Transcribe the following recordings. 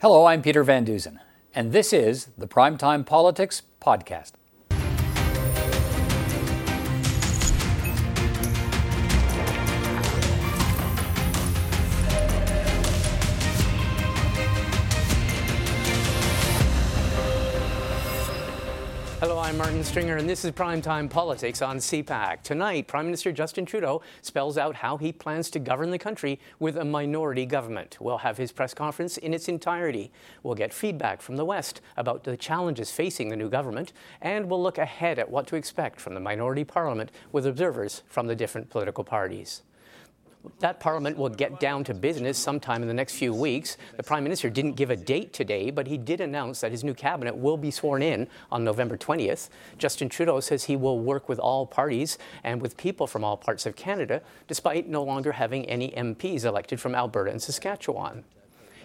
Hello, I'm Peter Van Dusen, and this is the Primetime Politics Podcast. Stringer, and this is Primetime Politics on CPAC. Tonight, Prime Minister Justin Trudeau spells out how he plans to govern the country with a minority government. We'll have his press conference in its entirety. We'll get feedback from the West about the challenges facing the new government, and we'll look ahead at what to expect from the minority parliament with observers from the different political parties that Parliament will get down to business sometime in the next few weeks. The Prime Minister didn't give a date today, but he did announce that his new cabinet will be sworn in on November 20th. Justin Trudeau says he will work with all parties and with people from all parts of Canada, despite no longer having any MPs elected from Alberta and Saskatchewan.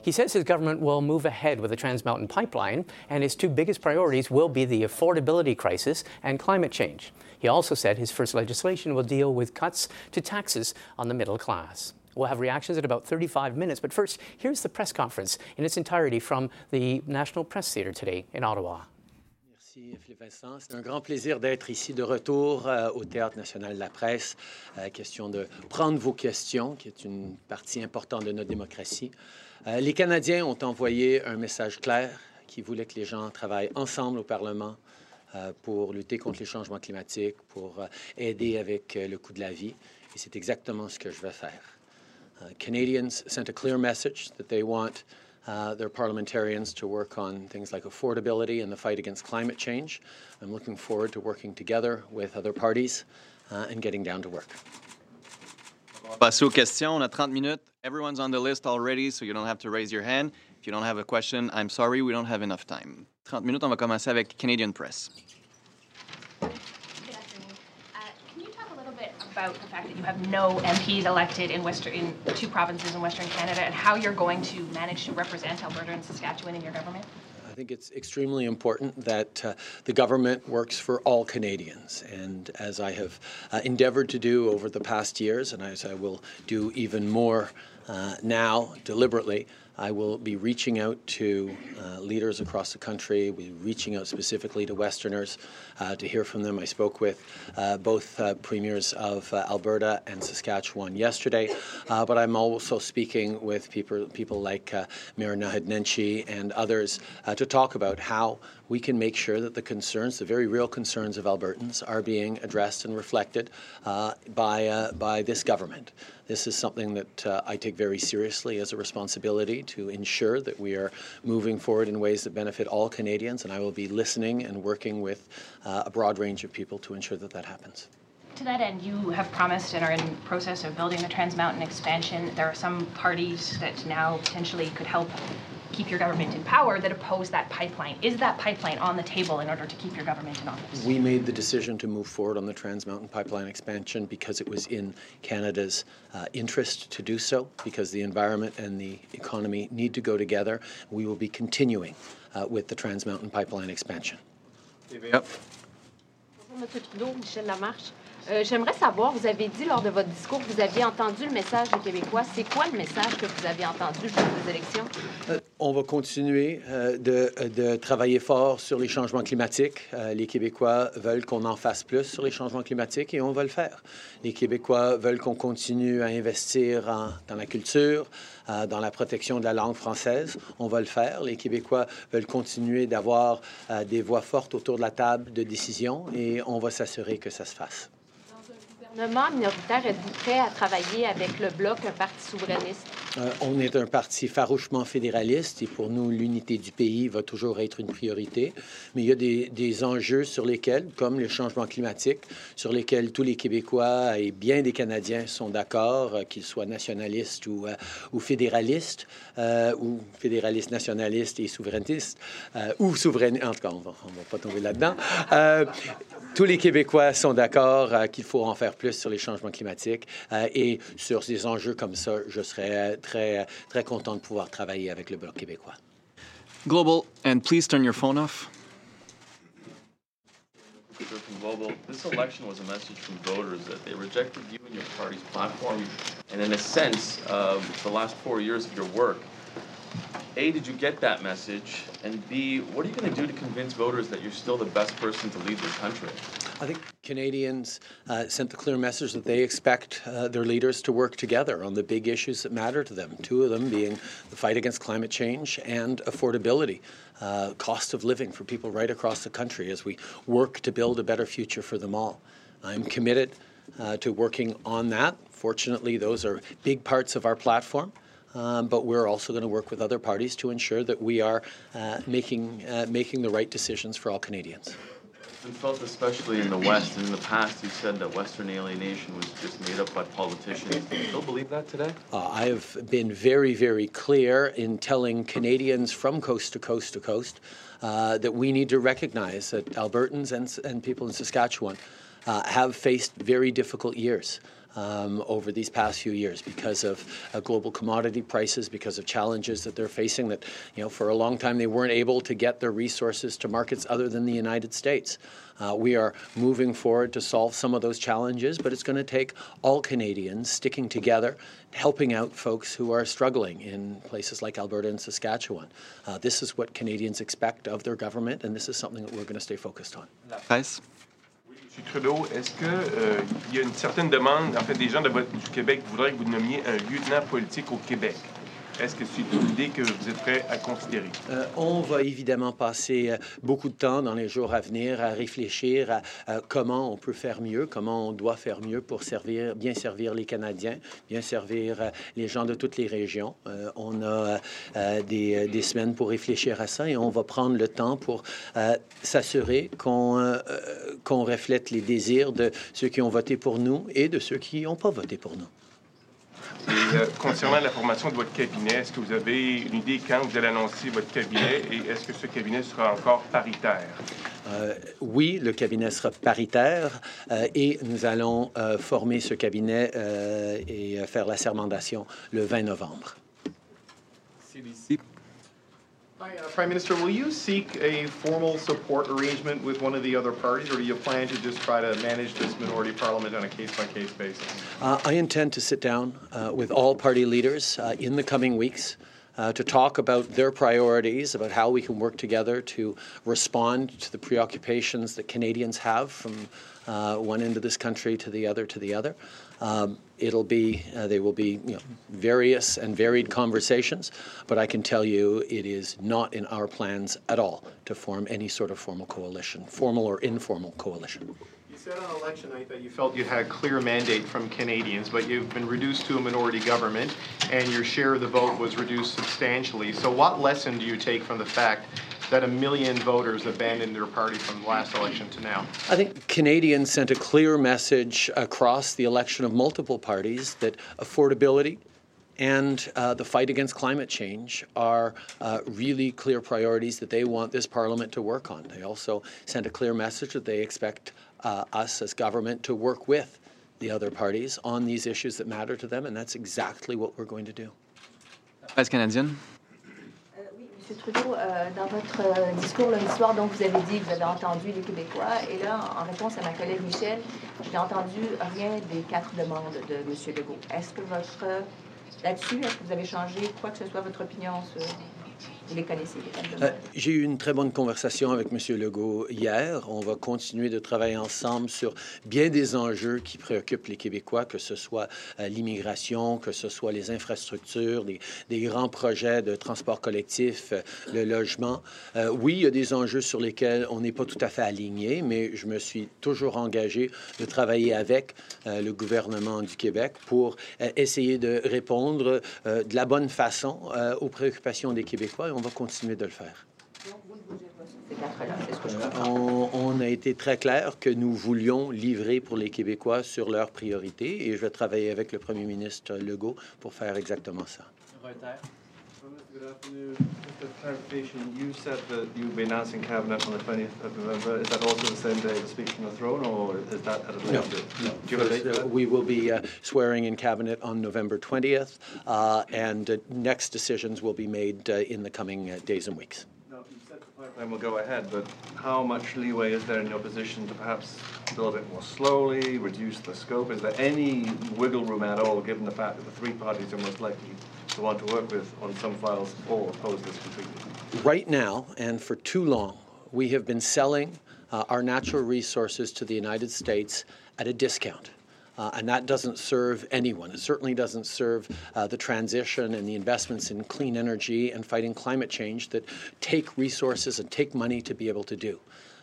He says his government will move ahead with the Trans Mountain Pipeline, and his two biggest priorities will be the affordability crisis and climate change. He also said his first legislation will deal with cuts to taxes on the middle class. We'll have reactions at about 35 minutes, but first, here's the press conference in its entirety from the National Press Theatre today in Ottawa. Merci Philippe Vincent. C'est un grand plaisir d'être ici de retour euh, au Théâtre national de la presse. Euh, question de prendre vos questions, qui est une partie importante de notre démocratie. Euh, les Canadiens ont envoyé un message clair qui voulait que les gens travaillent ensemble au Parlement pour lutter contre les changements climatiques, pour euh, aider avec le coût de la vie. Et c'est exactement ce que je vais faire. Uh, Canadians sent a clear message that they want uh, their parliamentarians to work on things like affordability and the fight against climate change. I'm looking forward to working together with other parties uh, and getting down to work. On va passer aux questions. On a 30 minutes. Everyone's on the list already, so you don't have to raise your hand. If you don't have a question, I'm sorry, we don't have enough time. 30 minutes, on va commencer avec Canadian Press. Good afternoon. Uh, can you talk a little bit about the fact that you have no MPs elected in Western in two provinces in Western Canada and how you're going to manage to represent Alberta and Saskatchewan in your government? I think it's extremely important that uh, the government works for all Canadians. And as I have uh, endeavored to do over the past years, and as I will do even more uh, now deliberately, I will be reaching out to uh, leaders across the country, we'll be reaching out specifically to Westerners uh, to hear from them. I spoke with uh, both uh, premiers of uh, Alberta and Saskatchewan yesterday, uh, but I'm also speaking with people, people like Mayor Naheed Nenshi and others to talk about how we can make sure that the concerns, the very real concerns of Albertans, are being addressed and reflected uh, by, uh, by this government. This is something that uh, I take very seriously as a responsibility to ensure that we are moving forward in ways that benefit all Canadians, and I will be listening and working with uh, a broad range of people to ensure that that happens. To that end, you have promised and are in process of building the Trans Mountain expansion. There are some parties that now potentially could help keep your government in power that oppose that pipeline. Is that pipeline on the table in order to keep your government in office? We made the decision to move forward on the Trans Mountain Pipeline expansion because it was in Canada's uh, interest to do so, because the environment and the economy need to go together. We will be continuing uh, with the Trans Mountain Pipeline expansion. Yep. Monsieur Trudeau, Michel Lamarche. Euh, J'aimerais savoir, vous avez dit lors de votre discours que vous aviez entendu le message des Québécois. C'est quoi le message que vous avez entendu le jour des élections? Euh, on va continuer euh, de, travailler fort sur les changements climatiques. Les Québécois veulent qu'on en fasse plus sur les changements climatiques et on va le faire. Les Québécois veulent qu'on continue à investir dans la culture, dans la protection de la langue française. On va le faire. Les Québécois veulent continuer d'avoir des voix fortes autour de la table de décision et on va s'assurer que ça se fasse gouvernement minoritaire, êtes-vous prêt à travailler avec le Bloc, un parti souverainiste? Euh, on est un parti farouchement fédéraliste et pour nous, l'unité du pays va toujours être une priorité. Mais il y a des, enjeux sur lesquels, comme le changement climatique, sur lesquels tous les Québécois et bien des Canadiens sont d'accord, euh, qu'ils soient nationalistes ou, euh, fédéralistes, ou fédéralistes nationalistes et souverainistes, ou souverainistes, en tout cas, on ne va, pas tomber là-dedans. Tous les Québécois sont d'accord qu'il faut en faire plus sur les changements climatiques. Et sur des enjeux comme ça, je serais très, très content de pouvoir travailler avec le Bloc québécois. Global, and please turn your phone off. From Global, this election was a message from voters that they rejected you and your party's platform, and in a sense, uh, the last four years of your work. A, did you get that message? And B, what are you going to do to convince voters that you're still the best person to lead this country? I think Canadians uh, sent the clear message that they expect uh, their leaders to work together on the big issues that matter to them. Two of them being the fight against climate change and affordability, uh, cost of living for people right across the country as we work to build a better future for them all. I'm committed uh, to working on that. Fortunately, those are big parts of our platform. Um, but we're also going to work with other parties to ensure that we are uh, making uh, making the right decisions for all Canadians. Been felt especially in the West. And in the past, you said that Western alienation was just made up by politicians. Do you still believe that today? Uh, I have been very, very clear in telling Canadians from coast to coast to coast uh, that we need to recognize that Albertans and, and people in Saskatchewan uh, have faced very difficult years um, over these past few years because of uh, global commodity prices, because of challenges that they're facing. That you know, for a long time they weren't able to get their resources to markets other than the United States. Uh, we are moving forward to solve some of those challenges, but it's going to take all Canadians sticking together, helping out folks who are struggling in places like Alberta and Saskatchewan. Uh, this is what Canadians expect of their government, and this is something that we're going to stay focused on. M. Trudeau, est-ce qu'il euh, y a une certaine demande, en fait, des gens du Québec voudraient que vous nommiez un lieutenant politique au Québec? Est-ce que c'est une idée que vous êtes prêt à considérer? Euh, on va évidemment passer euh, beaucoup de temps dans les jours à venir à réfléchir à, comment on peut faire mieux, comment on doit faire mieux pour servir, bien servir les Canadiens, bien servir euh, les gens de toutes les régions. On a des, des semaines pour réfléchir à ça et on va prendre le temps pour s'assurer qu'on qu'on reflète les désirs de ceux qui ont voté pour nous et de ceux qui n'ont pas voté pour nous. Et euh, concernant la formation de votre cabinet, est-ce que vous avez une idée quand vous allez annoncer votre cabinet et est-ce que ce cabinet sera encore paritaire? Euh, oui, le cabinet sera paritaire euh, et nous allons euh, former ce cabinet euh, et faire la sermentation le 20 novembre. Hi, uh, Prime Minister, will you seek a formal support arrangement with one of the other parties, or do you plan to just try to manage this minority parliament on a case-by-case basis? Uh, I intend to sit down uh, with all party leaders uh, in the coming weeks. Uh, to talk about their priorities, about how we can work together to respond to the preoccupations that Canadians have from uh, one end of this country to the other to the other. Um, it'll be uh, they will be you know, various and varied conversations, but I can tell you it is not in our plans at all to form any sort of formal coalition, formal or informal coalition. You said on election night that you felt you had a clear mandate from Canadians, but you've been reduced to a minority government, and your share of the vote was reduced substantially. So, what lesson do you take from the fact that a million voters abandoned their party from the last election to now? I think Canadians sent a clear message across the election of multiple parties that affordability and uh, the fight against climate change are uh, really clear priorities that they want this Parliament to work on. They also sent a clear message that they expect uh, us as government to work with the other parties on these issues that matter to them, and that's exactly what we're going to do. Presse canadienne. Euh, M. Trudeau, euh, dans votre euh, discours lundi soir, vous avez dit que vous avez entendu les Québécois. Et là, en réponse à ma collègue Michel, j'ai entendu rien des quatre demandes de M. Legault. Est-ce que votre. Là-dessus, est-ce que vous avez changé quoi que ce soit votre opinion sur. Vous les connaissez, les quatre Euh? J'ai eu une très bonne conversation avec M. Legault hier. On va continuer de travailler ensemble sur bien des enjeux qui préoccupent les Québécois, que ce soit euh, l'immigration, que ce soit les infrastructures, des, des grands projets de transport collectif, euh, le logement. Oui, il y a des enjeux sur lesquels on n'est pas tout à fait aligné, mais je me suis toujours engagé de travailler avec le gouvernement du Québec pour essayer de répondre de la bonne façon aux préoccupations des Québécois on va continuer de le faire. Donc, vous ne bougez pas sur ces quatre-là, c'est ce que je comprends. on, on a été très clair que nous voulions livrer pour les Québécois sur leurs priorités et je vais travailler avec le premier ministre Legault pour faire exactement ça. Good afternoon. Just a clarification, you said that you'll be announcing cabinet on the 20th of November. Is that also the same day the Speaker from the Throne, or is that at a later No, date? no. Do you have a date uh, we will be uh, swearing in cabinet on November 20th, uh, and uh, next decisions will be made uh, in the coming uh, days and weeks. No, you said the pipeline will go ahead, but how much leeway is there in your position to perhaps build it more slowly, reduce the scope? Is there any wiggle room at all, given the fact that the three parties are most likely to want to work with on some files or oppose this completely? Right now, and for too long, we have been selling uh, our natural resources to the United States at a discount. Uh, and that doesn't serve anyone. It certainly doesn't serve uh, the transition and the investments in clean energy and fighting climate change that take resources and take money to be able to do.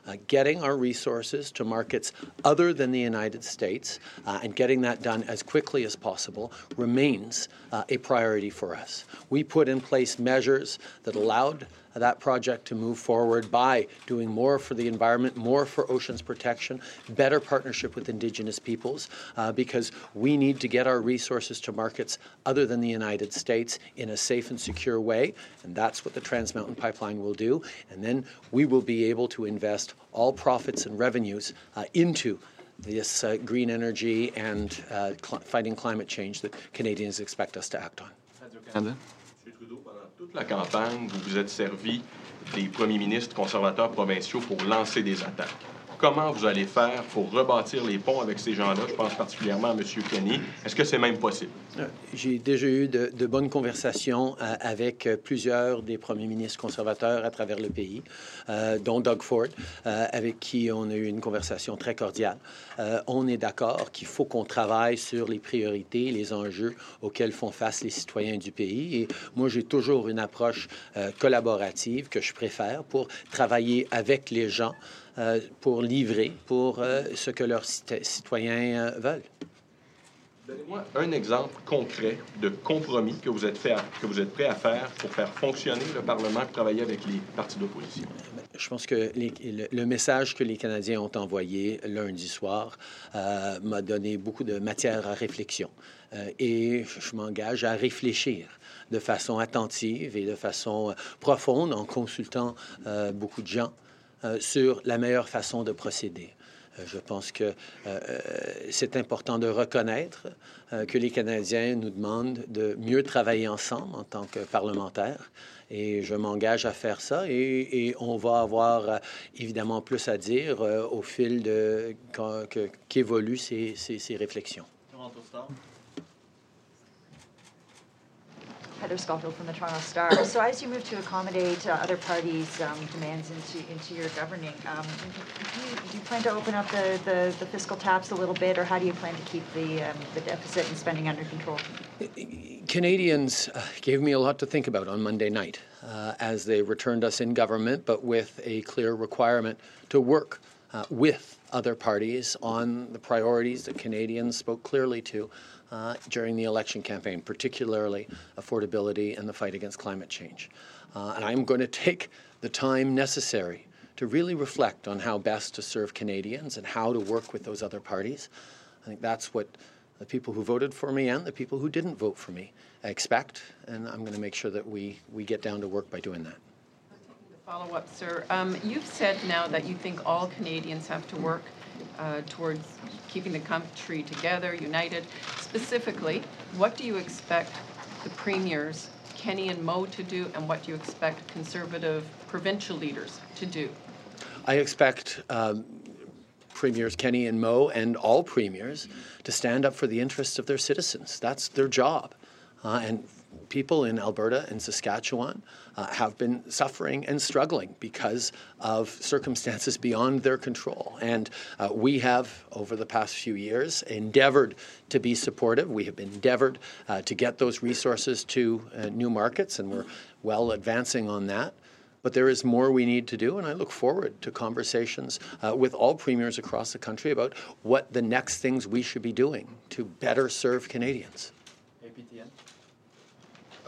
Uh, getting our resources to markets other than the United States uh, and getting that done as quickly as possible remains uh, a priority for us. We put in place measures that allowed that project to move forward by doing more for the environment, more for oceans protection, better partnership with Indigenous peoples, uh, because we need to get our resources to markets other than the United States in a safe and secure way, and that's what the Trans Mountain Pipeline will do. And then we will be able to invest all profits and revenues uh, into this uh, green energy and uh, cl- fighting climate change that Canadians expect us to act on. Toute la campagne, vous vous êtes servi des premiers ministres conservateurs provinciaux pour lancer des attaques. Comment vous allez faire pour rebâtir les ponts avec ces gens-là? Je pense particulièrement à M. Kenny. Est-ce que c'est même possible? Euh, j'ai déjà eu de, bonnes conversations euh, avec euh, plusieurs des premiers ministres conservateurs à travers le pays, dont Doug Ford, avec qui on a eu une conversation très cordiale. on est d'accord qu'il faut qu'on travaille sur les priorités, les enjeux auxquels font face les citoyens du pays. Et moi, j'ai toujours une approche collaborative que je préfère pour travailler avec les gens pour livrer pour euh, ce que leurs citoyens euh, veulent. Donnez-moi un exemple concret de compromis que vous êtes fait que vous êtes prêt à faire pour faire fonctionner le Parlement et travailler avec les partis d'opposition. Je pense que le, message que les Canadiens ont envoyé lundi soir m'a donné beaucoup de matière à réflexion. et je m'engage à réfléchir de façon attentive et de façon profonde en consultant beaucoup de gens euh, sur la meilleure façon de procéder. Euh, je pense que euh, c'est important de reconnaître que les Canadiens nous demandent de mieux travailler ensemble en tant que parlementaires. Et je m'engage à faire ça. Et, on va avoir évidemment plus à dire au fil de qu'évoluent ces réflexions. Heather Scoffield from the Toronto Star. So as you move to accommodate uh, other parties' um, demands into into your governing, um, do, you, do, you, plan to open up the, the, the, fiscal taps a little bit, or how do you plan to keep the um, the deficit and spending under control? Canadians uh, gave me a lot to think about on Monday night uh, as they returned us in government, but with a clear requirement to work uh, with other parties on the priorities that Canadians spoke clearly to uh, during the election campaign, particularly affordability and the fight against climate change. Uh, and I'm going to take the time necessary to really reflect on how best to serve Canadians and how to work with those other parties. I think that's what the people who voted for me and the people who didn't vote for me expect, and I'm going to make sure that we, we get down to work by doing that. Follow up, sir. Um, you've said now that you think all Canadians have to work uh, towards keeping the country together, united. Specifically, what do you expect the premiers, Kenney and Moe, to do, and what do you expect conservative provincial leaders to do? I expect um, premiers Kenney and Moe and all premiers to stand up for the interests of their citizens. That's their job. Uh, and people in Alberta and Saskatchewan uh, have been suffering and struggling because of circumstances beyond their control. And uh, we have, over the past few years, endeavored to be supportive. We have endeavored uh, to get those resources to uh, new markets, and we're well advancing on that. But there is more we need to do, and I look forward to conversations uh, with all premiers across the country about what the next things we should be doing to better serve Canadians. APTN.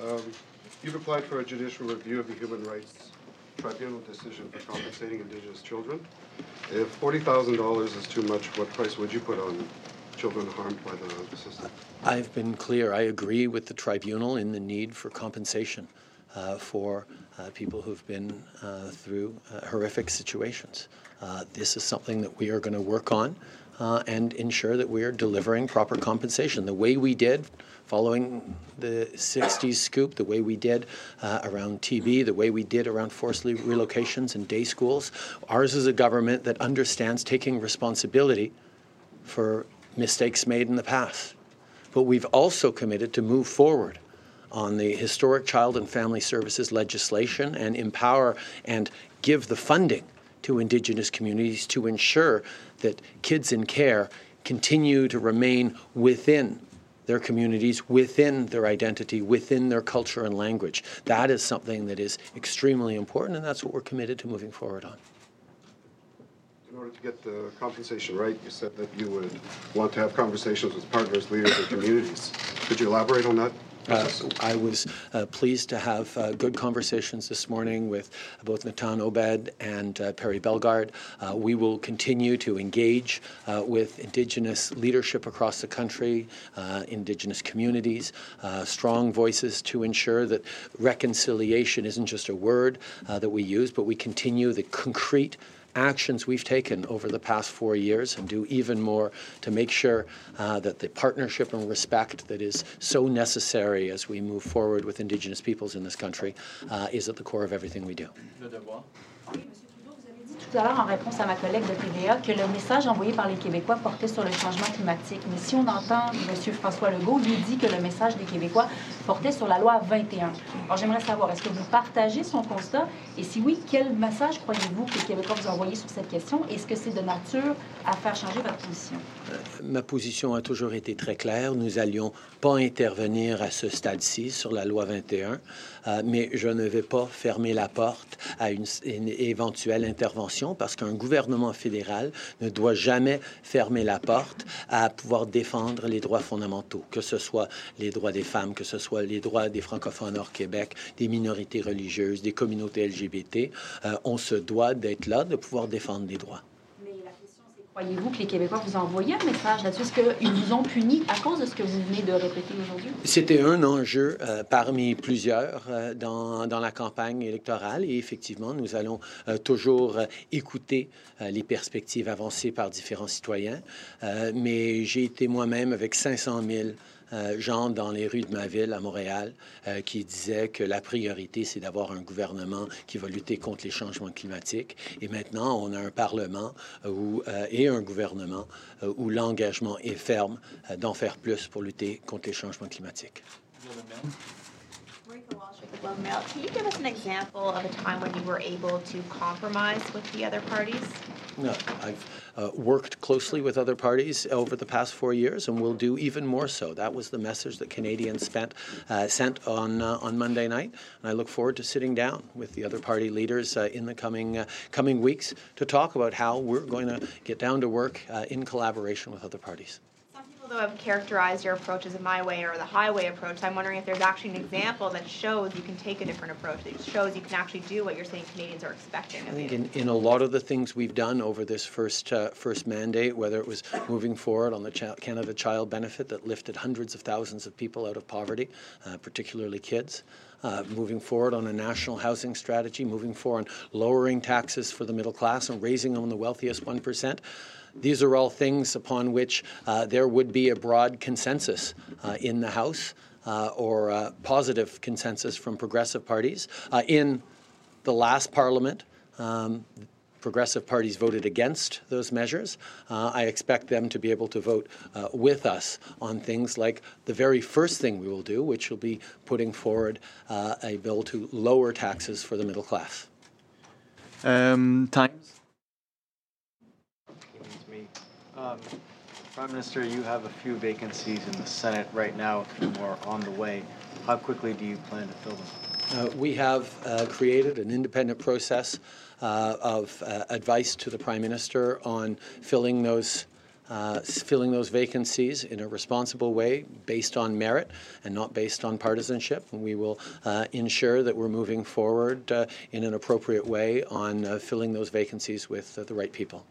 Um, you've applied for a judicial review of the Human Rights Tribunal decision for compensating Indigenous children. If $40,000 is too much, what price would you put on children harmed by the system? I've been clear. I agree with the tribunal in the need for compensation uh, for uh, people who've been uh, through uh, horrific situations. Uh, this is something that we are going to work on uh, and ensure that we are delivering proper compensation the way we did following the 60s scoop, the way we did uh, around TB, the way we did around forced relocations and day schools. Ours is a government that understands taking responsibility for mistakes made in the past. But we've also committed to move forward on the historic child and family services legislation and empower and give the funding to Indigenous communities to ensure that kids in care continue to remain within their communities, within their identity, within their culture and language. That is something that is extremely important, and that's what we're committed to moving forward on. In order to get the compensation right, you said that you would want to have conversations with partners, leaders, and communities. Could you elaborate on that? Uh, I was uh, pleased to have uh, good conversations this morning with both Natan Obed and uh, Perry Bellegarde. Uh, we will continue to engage uh, with Indigenous leadership across the country, Indigenous communities, strong voices to ensure that reconciliation isn't just a word that we use, but we continue the concrete actions we've taken over the past four years and do even more to make sure uh, that the partnership and respect that is so necessary as we move forward with Indigenous peoples in this country uh, is at the core of everything we do. Tout en réponse à ma collègue de TVA que le message envoyé par les Québécois portait sur le changement climatique. Mais si on entend M. François Legault, lui dit que le message des Québécois portait sur la loi 21. Alors j'aimerais savoir, est-ce que vous partagez son constat? Et si oui, quel message croyez-vous que les Québécois vous envoyé sur cette question? Est-ce que c'est de nature à faire changer votre position? Euh, ma position a toujours été très claire. Nous allions pas intervenir à ce stade-ci sur la loi 21, euh, mais je ne vais pas fermer la porte à une éventuelle intervention parce qu'un gouvernement fédéral ne doit jamais fermer la porte à pouvoir défendre les droits fondamentaux, que ce soit les droits des femmes, que ce soit les droits des francophones hors Québec, des minorités religieuses, des communautés LGBT. Euh, on se doit d'être là, de pouvoir défendre les droits. Croyez-vous que les Québécois vous ont envoyé un message là-dessus? Est-ce qu'ils vous ont puni à cause de ce que vous venez de répéter aujourd'hui? C'était un enjeu euh, parmi plusieurs euh, dans, dans, la campagne électorale et effectivement, nous allons euh, toujours écouter les perspectives avancées par différents citoyens. mais j'ai été moi-même avec 500 000 euh, dans les rues de ma ville, à Montréal, euh, qui disaient que la priorité, c'est d'avoir un gouvernement qui va lutter contre les changements climatiques. Et maintenant, on a un Parlement où, euh, et un gouvernement où l'engagement est ferme d'en faire plus pour lutter contre les changements climatiques. Globe Mail. Can you give us an example of a time when you were able to compromise with the other parties? No, I've uh, worked closely with other parties over the past four years, and will do even more so. That was the message that Canadians spent, uh, sent on uh, on Monday night, and I look forward to sitting down with the other party leaders uh, in the coming uh, coming weeks to talk about how we're going to get down to work uh, in collaboration with other parties have characterized your approach as a my way or the highway approach, I'm wondering if there's actually an example that shows you can take a different approach, that shows you can actually do what you're saying Canadians are expecting. I think in, in a lot of the things we've done over this first uh, first mandate, whether it was moving forward on the Ch- Canada Child Benefit that lifted hundreds of thousands of people out of poverty, uh, particularly kids. Uh, moving forward on a national housing strategy, moving forward on lowering taxes for the middle class and raising them on the wealthiest 1%. These are all things upon which uh, there would be a broad consensus uh, in the House uh, or positive consensus from progressive parties. Uh, in the last Parliament, um, progressive parties voted against those measures. Uh, I expect them to be able to vote uh, with us on things like the very first thing we will do, which will be putting forward uh, a bill to lower taxes for the middle class. Um, time. Um, Prime Minister, you have a few vacancies in the Senate right now, a few more on the way. How quickly do you plan to fill them? Uh, we have uh, created an independent process uh, of uh, advice to the Prime Minister on filling those uh, filling those vacancies in a responsible way based on merit and not based on partisanship. And we will uh, ensure that we're moving forward uh, in an appropriate way on uh, filling those vacancies with uh, the right people.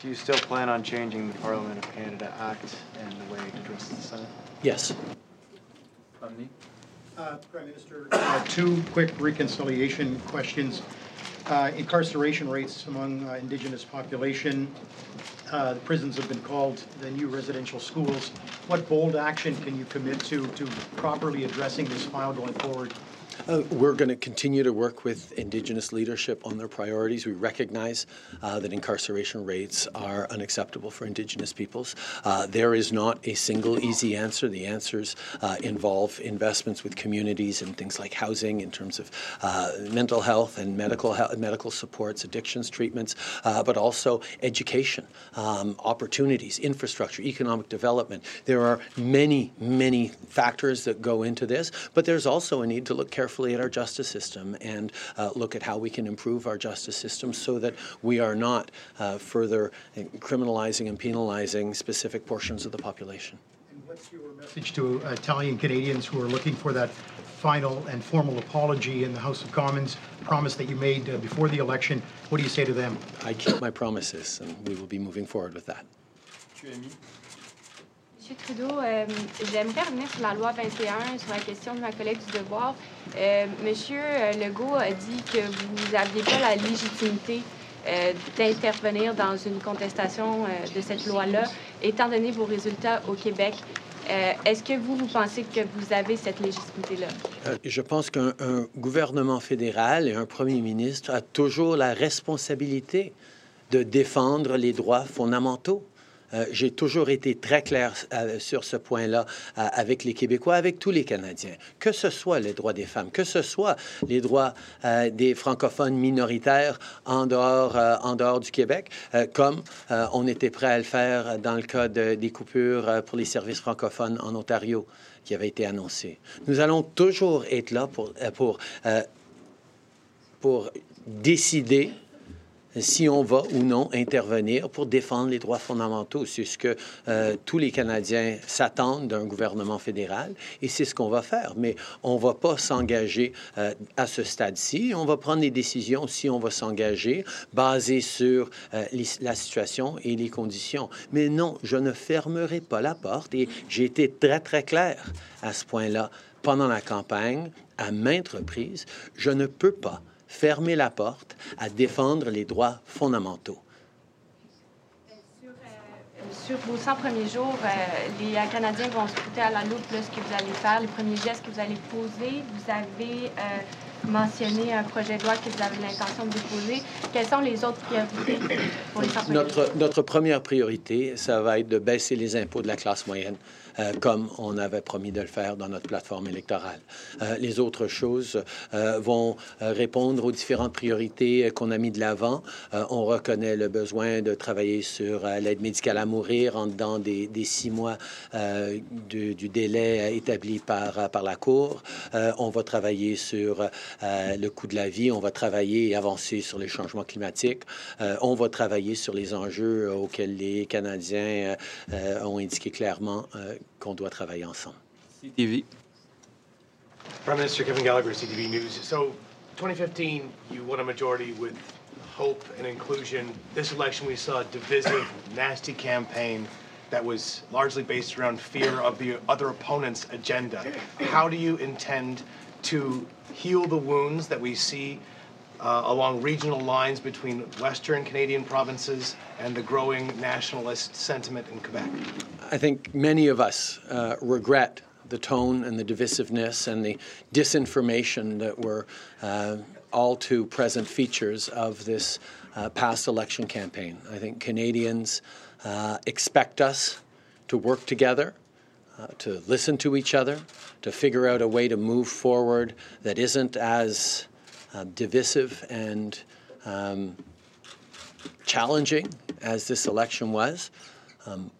Do you still plan on changing the Parliament of Canada Act and the way it addresses the Senate? Yes. Uh, Prime Minister, uh, two quick reconciliation questions. Uh, incarceration rates among uh, Indigenous population. Uh, the prisons have been called the new residential schools. What bold action can you commit to to properly addressing this file going forward? Uh, we're going to continue to work with Indigenous leadership on their priorities. We recognize uh, that incarceration rates are unacceptable for Indigenous peoples. Uh, there is not a single easy answer. The answers uh, involve investments with communities and things like housing, in terms of uh, mental health and medical medical supports, addictions treatments, uh, but also education, um, opportunities, infrastructure, economic development. There are many, many factors that go into this, but there's also a need to look carefully carefully at our justice system and uh, look at how we can improve our justice system so that we are not uh, further criminalizing and penalizing specific portions of the population. And what's your message to Italian Canadians who are looking for that final and formal apology in the House of Commons, promise that you made uh, before the election? What do you say to them? I keep my promises, and we will be moving forward with that. M. Trudeau, euh, j'aimerais revenir sur la loi 21, sur la question de ma collègue du devoir. Euh, Monsieur euh, Legault a dit que vous n'aviez pas la légitimité d'intervenir dans une contestation de cette loi-là, étant donné vos résultats au Québec. Est-ce que vous, vous pensez que vous avez cette légitimité-là? je pense qu'un gouvernement fédéral et un premier ministre a toujours la responsabilité de défendre les droits fondamentaux. Euh, j'ai toujours été très clair euh, sur ce point-là euh, avec les Québécois, avec tous les Canadiens, que ce soit les droits des femmes, que ce soit les droits des francophones minoritaires en dehors, en dehors du Québec, comme on était prêt à le faire dans le cas des coupures pour les services francophones en Ontario qui avait été annoncé. Nous allons toujours être là pour, pour, pour décider si on va ou non intervenir pour défendre les droits fondamentaux. C'est ce que euh, tous les Canadiens s'attendent d'un gouvernement fédéral et c'est ce qu'on va faire. Mais on ne va pas s'engager euh, à ce stade-ci. On va prendre des décisions si on va s'engager basées sur euh, la situation et les conditions. Mais non, je ne fermerai pas la porte et j'ai été très, très clair à ce point-là pendant la campagne à maintes reprises. Je ne peux pas fermer la porte à défendre les droits fondamentaux. Sur vos 100 premiers jours, euh, les Canadiens vont scruter à la loupe ce que vous allez faire, les premiers gestes que vous allez poser. Vous avez euh, mentionné un projet de loi que vous avez l'intention de déposer. Quelles sont les autres priorités pour les 100 premiers notre, jours? Notre première priorité, ça va être de baisser les impôts de la classe moyenne. Euh, comme on avait promis de le faire dans notre plateforme électorale. Euh, les autres choses euh, vont répondre aux différentes priorités qu'on a mis de l'avant. on reconnaît le besoin de travailler sur l'aide médicale à mourir en dedans des, six mois du, délai établi par la Cour. on va travailler sur le coût de la vie. On va travailler et avancer sur les changements climatiques. on va travailler sur les enjeux auxquels les Canadiens ont indiqué clairement qu'on doit travailler ensemble. CTV. Prime Minister Kevin Gallagher, CTV News. So, 2015, you won a majority with hope and inclusion. This election, we saw a divisive, nasty campaign that was largely based around fear of the other opponent's agenda. How do you intend to heal the wounds that we see uh, along regional lines between Western Canadian provinces and the growing nationalist sentiment in Quebec? I think many of us uh, regret the tone and the divisiveness and the disinformation that were uh, all too present features of this uh, past election campaign. I think Canadians uh, expect us to work together. Uh, to listen to each other, to figure out a way to move forward that isn't as uh, divisive and um, challenging as this election was. Um,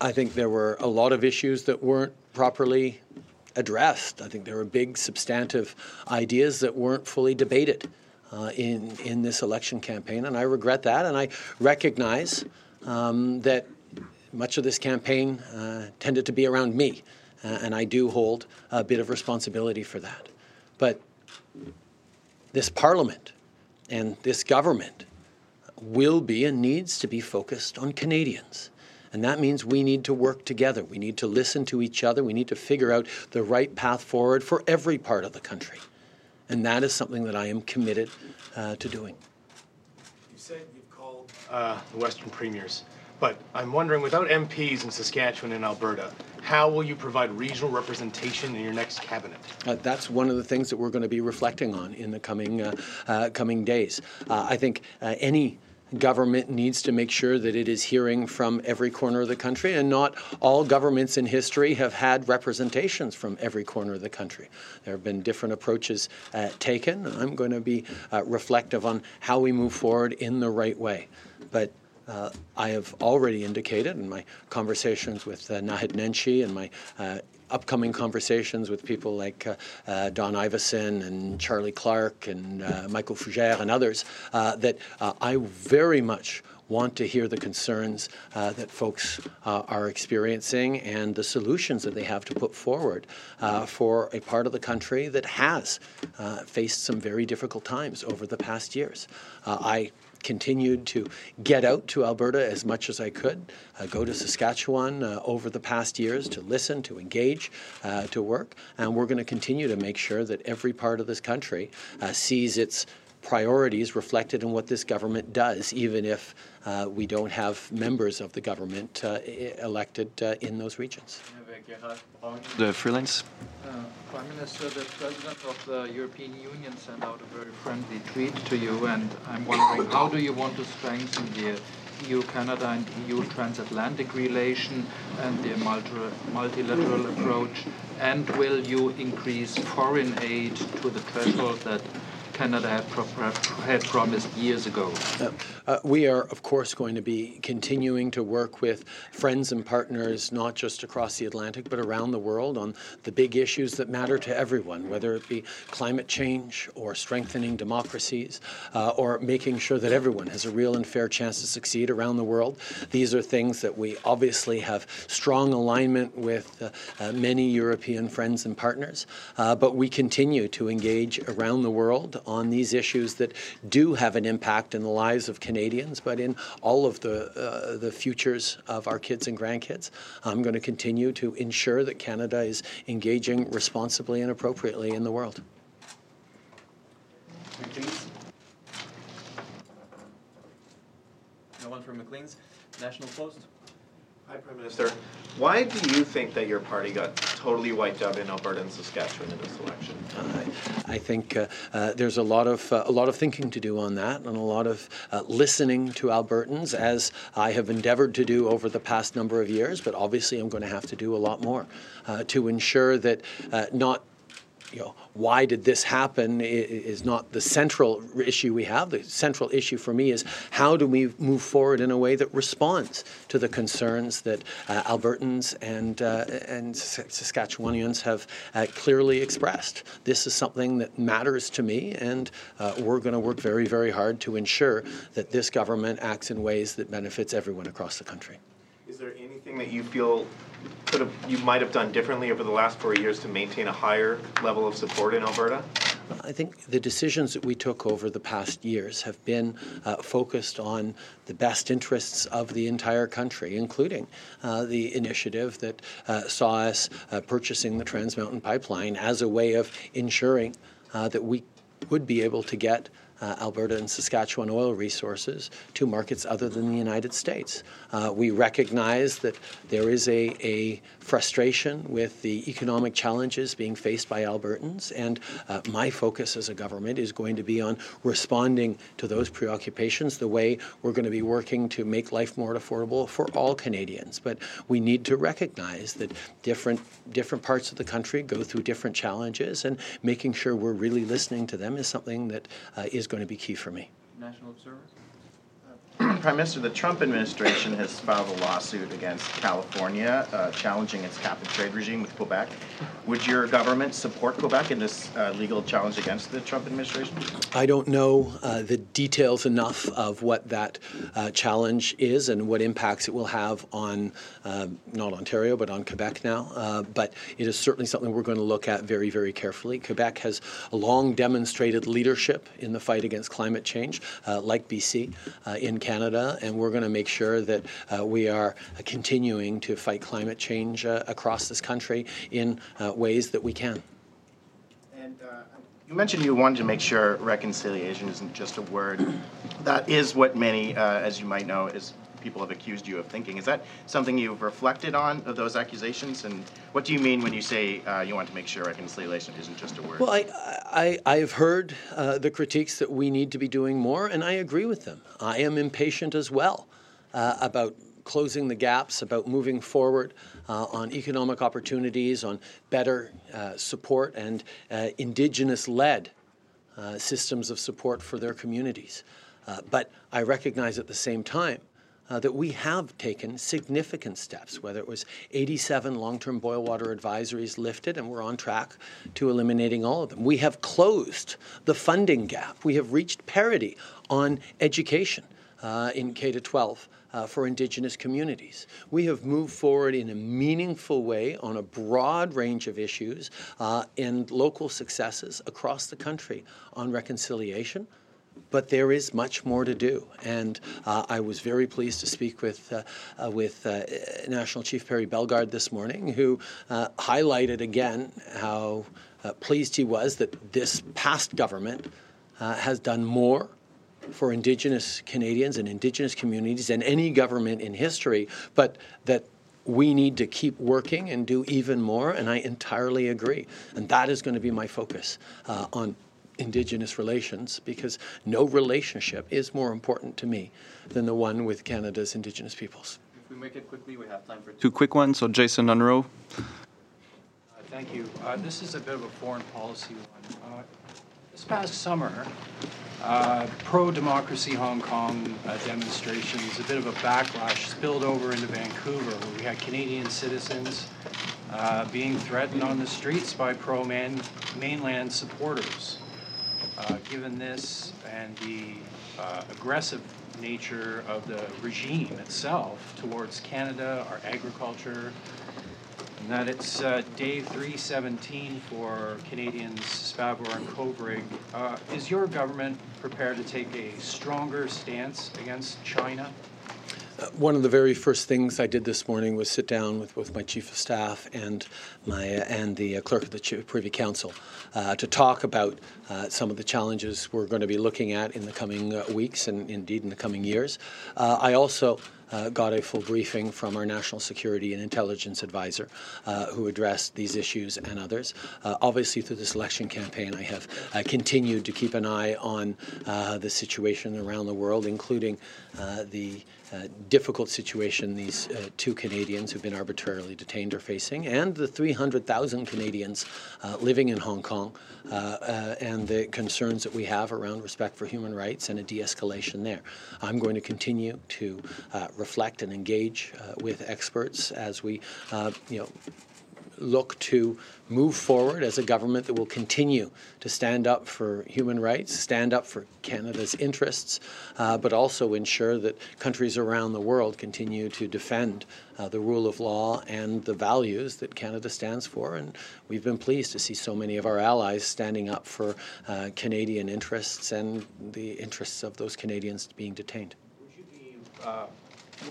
I think there were a lot of issues that weren't properly addressed. I think there were big, substantive ideas that weren't fully debated uh, in in this election campaign, and I regret that. And I recognize um, that much of this campaign uh, tended to be around me, uh, and I do hold a bit of responsibility for that. But this Parliament and this government will be and needs to be focused on Canadians. And that means we need to work together. We need to listen to each other. We need to figure out the right path forward for every part of the country. And that is something that I am committed uh, to doing. You said you've called uh, the Western premiers. But I'm wondering, without MPs in Saskatchewan and Alberta, how will you provide regional representation in your next cabinet? Uh, that's one of the things that we're going to be reflecting on in the coming uh, uh, coming days. Uh, I think uh, any government needs to make sure that it is hearing from every corner of the country, and not all governments in history have had representations from every corner of the country. There have been different approaches uh, taken. I'm going to be reflective on how we move forward in the right way. But uh, I have already indicated in my conversations with uh, Naheed Nenshi and my uh, upcoming conversations with people like uh, uh, Don Iveson and Charlie Clark and uh, Michael Fougere and others that I very much want to hear the concerns uh, that folks uh, are experiencing and the solutions that they have to put forward uh, for a part of the country that has faced some very difficult times over the past years. I continued to get out to Alberta as much as I could, uh, go to Saskatchewan uh, over the past years to listen, to engage, uh, to work. And we're going to continue to make sure that every part of this country uh, sees its priorities reflected in what this government does, even if uh, we don't have members of the government uh, elected in those regions. The freelance. Uh, Prime Minister, the President of the European Union sent out a very friendly tweet to you, and I'm wondering how do you want to strengthen the EU-Canada and EU transatlantic relation and the multi multilateral approach, and will you increase foreign aid to the threshold that Canada had, pro had promised years ago? Uh, uh, we are, of course, going to be continuing to work with friends and partners, not just across the Atlantic, but around the world on the big issues that matter to everyone, whether it be climate change or strengthening democracies uh, or making sure that everyone has a real and fair chance to succeed around the world. These are things that we obviously have strong alignment with uh, uh, many European friends and partners, uh, but we continue to engage around the world on these issues that do have an impact in the lives of Canadians, but in all of the, uh, the futures of our kids and grandkids. I'm going to continue to ensure that Canada is engaging responsibly and appropriately in the world. No one from Maclean's. National Post. Hi, Prime Minister. Why do you think that your party got totally wiped out in Alberta and Saskatchewan in this election? I think uh, uh, there's a lot of uh, a lot of thinking to do on that, and a lot of uh, listening to Albertans, as I have endeavoured to do over the past number of years. But obviously, I'm going to have to do a lot more uh, to ensure that not you know, why did this happen is not the central issue we have. The central issue for me is how do we move forward in a way that responds to the concerns that uh, Albertans and uh, and Saskatchewanians have uh, clearly expressed. This is something that matters to me, and uh, we're going to work very, very hard to ensure that this government acts in ways that benefits everyone across the country. Is there anything that you feel could have you might have done differently over the last four years to maintain a higher level of support in Alberta? I think the decisions that we took over the past years have been uh, focused on the best interests of the entire country, including uh, the initiative that uh, saw us uh, purchasing the Trans Mountain Pipeline as a way of ensuring uh, that we would be able to get uh, Alberta and Saskatchewan oil resources to markets other than the United States. Uh, we recognize that there is a, a, frustration with the economic challenges being faced by Albertans, and uh, my focus as a government is going to be on responding to those preoccupations the way we're going to be working to make life more affordable for all Canadians. But we need to recognize that different different parts of the country go through different challenges, and making sure we're really listening to them is something that uh, is going to be key for me. National Observer. Prime Minister, the Trump administration has filed a lawsuit against California uh, challenging its cap and trade regime with Quebec. Would your government support Quebec in this uh, legal challenge against the Trump administration? I don't know uh, the details enough of what that uh, challenge is and what impacts it will have on uh, not Ontario but on Quebec now. Uh, but it is certainly something we're going to look at very, very carefully. Quebec has long demonstrated leadership in the fight against climate change, like BC in Canada. Canada, and we're going to make sure that uh, we are continuing to fight climate change uh, across this country in uh, ways that we can. And you mentioned you wanted to make sure reconciliation isn't just a word. That is what many, as you might know, is people have accused you of thinking. Is that something you've reflected on, of those accusations? And what do you mean when you say uh, you want to make sure reconciliation isn't just a word? Well, I, I, I have heard uh, the critiques that we need to be doing more, and I agree with them. I am impatient as well uh, about closing the gaps, about moving forward uh, on economic opportunities, on better uh, support and uh, Indigenous led uh, systems of support for their communities. Uh, but I recognize at the same time uh, that we have taken significant steps, whether it was 87 long term boil water advisories lifted, and we're on track to eliminating all of them. We have closed the funding gap. We have reached parity on education uh, in K 12. Uh, for Indigenous communities. We have moved forward in a meaningful way on a broad range of issues uh, and local successes across the country on reconciliation, but there is much more to do. And uh, I was very pleased to speak with uh, uh, with uh, National Chief Perry Bellegarde this morning, who uh, highlighted again how uh, pleased he was that this past government has done more for Indigenous Canadians and Indigenous communities than any government in history, but that we need to keep working and do even more, and I entirely agree. And that is going to be my focus on Indigenous relations because no relationship is more important to me than the one with Canada's Indigenous peoples. If we make it quickly, we have time for two quick ones. So, Jason Unruh. Uh, thank you. Uh, this is a bit of a foreign policy one. Uh, this past summer, uh, pro-democracy Hong Kong uh, demonstrations, a bit of a backlash spilled over into Vancouver, where we had Canadian citizens uh, being threatened on the streets by pro-mainland supporters. Uh, given this and the uh, aggressive nature of the regime itself towards Canada, our agriculture, and that it's uh, day 317 for Canadians Spavor and Kovrig. Uh, is your government prepared to take a stronger stance against China? Uh, one of the very first things I did this morning was sit down with both my chief of staff and my uh, and the uh, clerk of the Privy Council uh, to talk about uh, some of the challenges we're going to be looking at in the coming uh, weeks and indeed in the coming years. I also uh, got a full briefing from our national security and intelligence advisor uh, who addressed these issues and others. Uh, obviously, through this election campaign, I have continued to keep an eye on the situation around the world, including the uh, difficult situation these uh, two Canadians who've been arbitrarily detained are facing, and the 300,000 Canadians uh, living in Hong Kong, and the concerns that we have around respect for human rights and a de escalation there. I'm going to continue to reflect and engage with experts as we, you know, look to move forward as a government that will continue to stand up for human rights, stand up for Canada's interests, uh, but also ensure that countries around the world continue to defend uh, the rule of law and the values that Canada stands for. And we've been pleased to see so many of our allies standing up for uh, Canadian interests and the interests of those Canadians being detained. Would you be uh,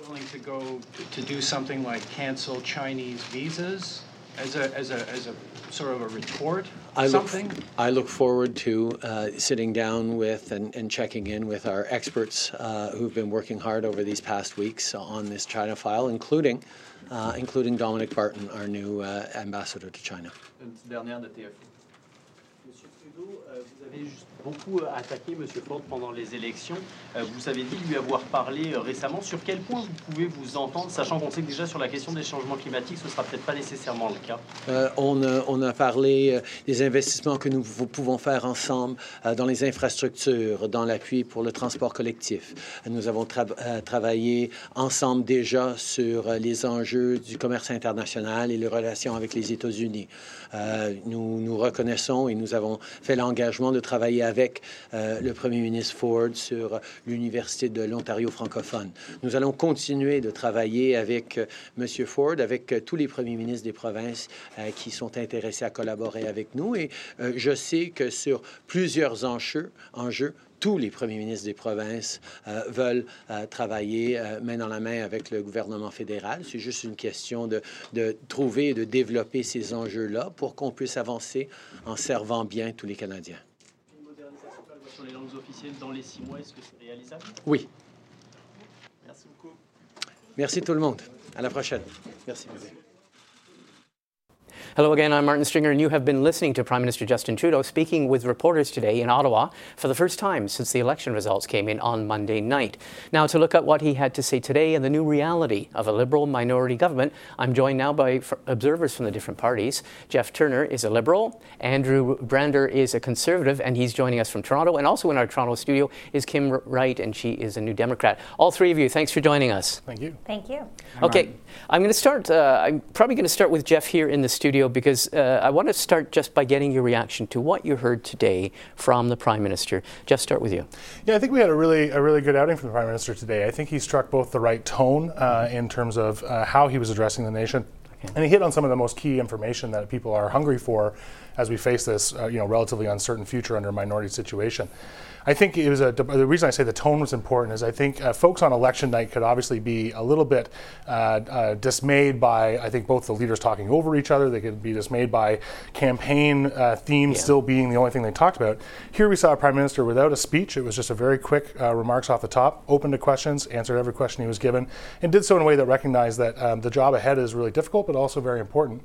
willing to go to, to do something like cancel Chinese visas? As a, as a, as a sort of a retort, I something? Look, I look forward to uh, sitting down with and, and, checking in with our experts uh, who've been working hard over these past weeks on this China file, including, uh, including Dominic Barton, our new uh, ambassador to China. Euh, vous avez beaucoup attaqué M. Ford pendant les élections. Euh, vous avez dit lui avoir parlé euh, récemment. Sur quel point vous pouvez vous entendre, sachant qu'on sait que déjà sur la question des changements climatiques, ce ne sera peut-être pas nécessairement le cas? On, a parlé des investissements que nous pouvons faire ensemble dans les infrastructures, dans l'appui pour le transport collectif. Nous avons travaillé ensemble déjà sur les enjeux du commerce international et les relations avec les États-Unis. nous, nous reconnaissons et nous avons fait l'engagement de travailler avec euh, le Premier ministre Ford sur l'Université de l'Ontario francophone. Nous allons continuer de travailler avec euh, M. Ford, avec euh, tous les premiers ministres des provinces qui sont intéressés à collaborer avec nous. Et je sais que sur plusieurs enjeux, tous les premiers ministres des provinces veulent travailler main dans la main avec le gouvernement fédéral. C'est juste une question de, de trouver et de développer ces enjeux-là pour qu'on puisse avancer en servant bien tous les Canadiens. Sur les langues officielles dans les six mois, est-ce que c'est réalisable? Oui. Merci beaucoup. Merci tout le monde. À la prochaine. Merci. Hello again, I'm Martin Stringer, and you have been listening to Prime Minister Justin Trudeau speaking with reporters today in Ottawa for the first time since the election results came in on Monday night. Now, to look at what he had to say today and the new reality of a Liberal minority government, I'm joined now by observers from the different parties. Jeff Turner is a Liberal, Andrew Brander is a Conservative, and he's joining us from Toronto. And also in our Toronto studio is Kim Wright, and she is a New Democrat. All three of you, thanks for joining us. Thank you. Thank you. Okay, I'm going to start. Uh, I'm probably going to start with Jeff here in the studio because uh, I want to start just by getting your reaction to what you heard today from the Prime Minister. Just start with you. Yeah, I think we had a really a really good outing from the Prime Minister today. I think he struck both the right tone uh, in terms of uh, how he was addressing the nation, okay. and he hit on some of the most key information that people are hungry for as we face this, uh, you know, relatively uncertain future under a minority situation. I think it was a, the reason I say the tone was important is I think uh, folks on election night could obviously be a little bit uh, uh, dismayed by I think both the leaders talking over each other. They could be dismayed by campaign uh, themes yeah. still being the only thing they talked about. Here we saw a prime minister without a speech. It was just a very quick uh, remarks off the top, open to questions, answered every question he was given, and did so in a way that recognized that um, the job ahead is really difficult, but also very important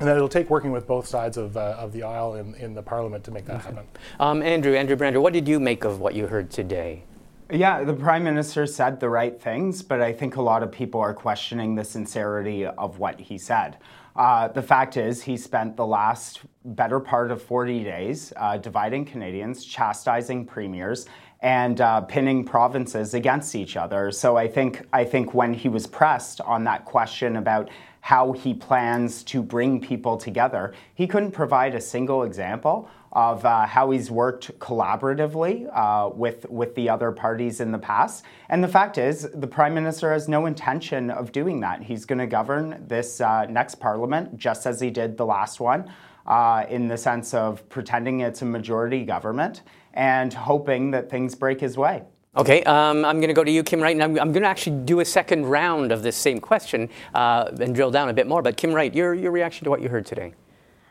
and it'll take working with both sides of, uh, of the aisle in, in the parliament to make that happen. Um, Andrew, Andrew Brander, what did you make of what you heard today? Yeah, the prime minister said the right things, but I think a lot of people are questioning the sincerity of what he said. Uh, the fact is, he spent the last better part of 40 days uh, dividing Canadians, chastising premiers, and uh, pinning provinces against each other. So I think I think when he was pressed on that question about how he plans to bring people together. He couldn't provide a single example of uh, how he's worked collaboratively uh, with, with the other parties in the past. And the fact is, the Prime Minister has no intention of doing that. He's going to govern this uh, next Parliament just as he did the last one, uh, in the sense of pretending it's a majority government and hoping that things break his way. Okay, um, I'm going to go to you, Kim Wright, and I'm, I'm, going to actually do a second round of this same question uh, and drill down a bit more. But Kim Wright, your, your reaction to what you heard today?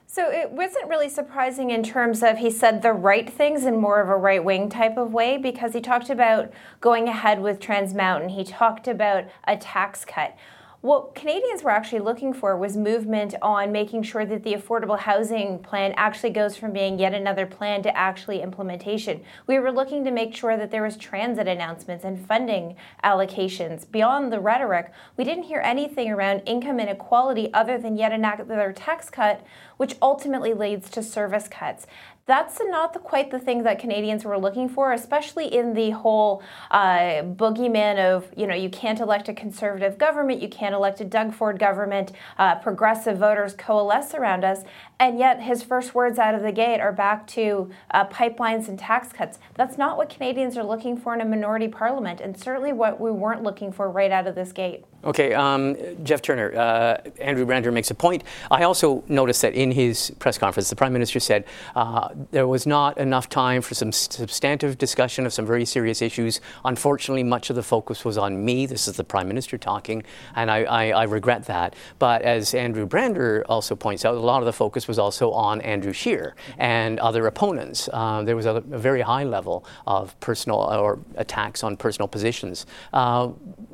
So it wasn't really surprising in terms of he said the right things in more of a right wing type of way because he talked about going ahead with Trans Mountain. He talked about a tax cut. What Canadians were actually looking for was movement on making sure that the affordable housing plan actually goes from being yet another plan to actually implementation. We were looking to make sure that there was transit announcements and funding allocations. Beyond the rhetoric, we didn't hear anything around income inequality other than yet another tax cut, which ultimately leads to service cuts that's not the, quite the thing that Canadians were looking for, especially in the whole uh, boogeyman of, you know, you can't elect a conservative government, you can't elect a Doug Ford government, uh, progressive voters coalesce around us, and yet his first words out of the gate are back to uh, pipelines and tax cuts. That's not what Canadians are looking for in a minority parliament, and certainly what we weren't looking for right out of this gate. Okay, um, Jeff Turner, uh, Andrew Brander makes a point. I also noticed that in his press conference, the Prime Minister said uh, there was not enough time for some substantive discussion of some very serious issues. Unfortunately, much of the focus was on me. This is the Prime Minister talking, and I, I, I regret that. But as Andrew Brander also points out, a lot of the focus was also on Andrew Scheer and other opponents. Uh, there was a, a, very high level of personal or attacks on personal positions. Uh,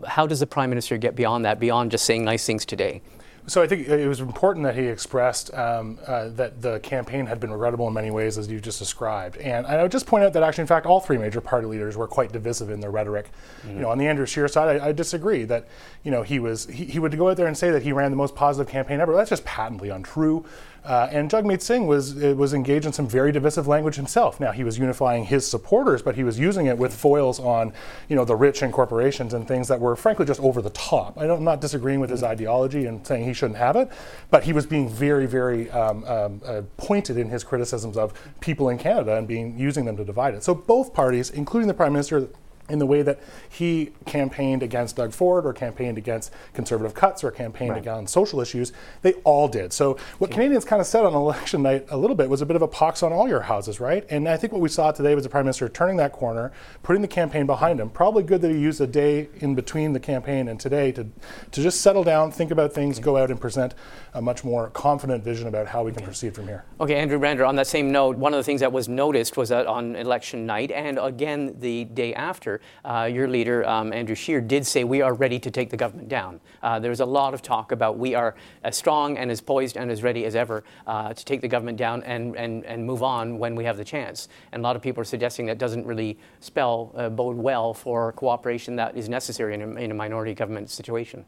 how does the Prime Minister get beyond that, beyond just saying nice things today? So I think it was important that he expressed um, uh, that the campaign had been regrettable in many ways, as you just described. And I would just point out that actually, in fact, all three major party leaders were quite divisive in their rhetoric. Mm-hmm. You know, on the Andrew Scheer side, I, I, disagree that you know he was he, he would go out there and say that he ran the most positive campaign ever. That's just patently untrue. Uh, and Jagmeet Singh was was engaged in some very divisive language himself. Now he was unifying his supporters, but he was using it with foils on, you know, the rich and corporations and things that were frankly just over the top. I am not disagreeing with his ideology and saying he shouldn't have it, but he was being very, very um, um, uh, pointed in his criticisms of people in Canada and being using them to divide it. So both parties, including the prime minister, in the way that he campaigned against Doug Ford or campaigned against conservative cuts or campaigned right. against social issues. They all did. So what Canadians kind of said on election night a little bit was a bit of a pox on all your houses, right? And I think what we saw today was the prime minister turning that corner, putting the campaign behind him. Probably good that he used a day in between the campaign and today to to just settle down, think about things, go out and present a much more confident vision about how we can proceed from here. Okay, Andrew Brander, on that same note, one of the things that was noticed was that on election night and again the day after uh, your leader, um, Andrew Scheer, did say we are ready to take the government down. Uh, there was a lot of talk about we are as strong and as poised and as ready as ever uh, to take the government down and, and, and move on when we have the chance. And a lot of people are suggesting that doesn't really spell, uh, bode well for cooperation that is necessary in a, in a minority government situation.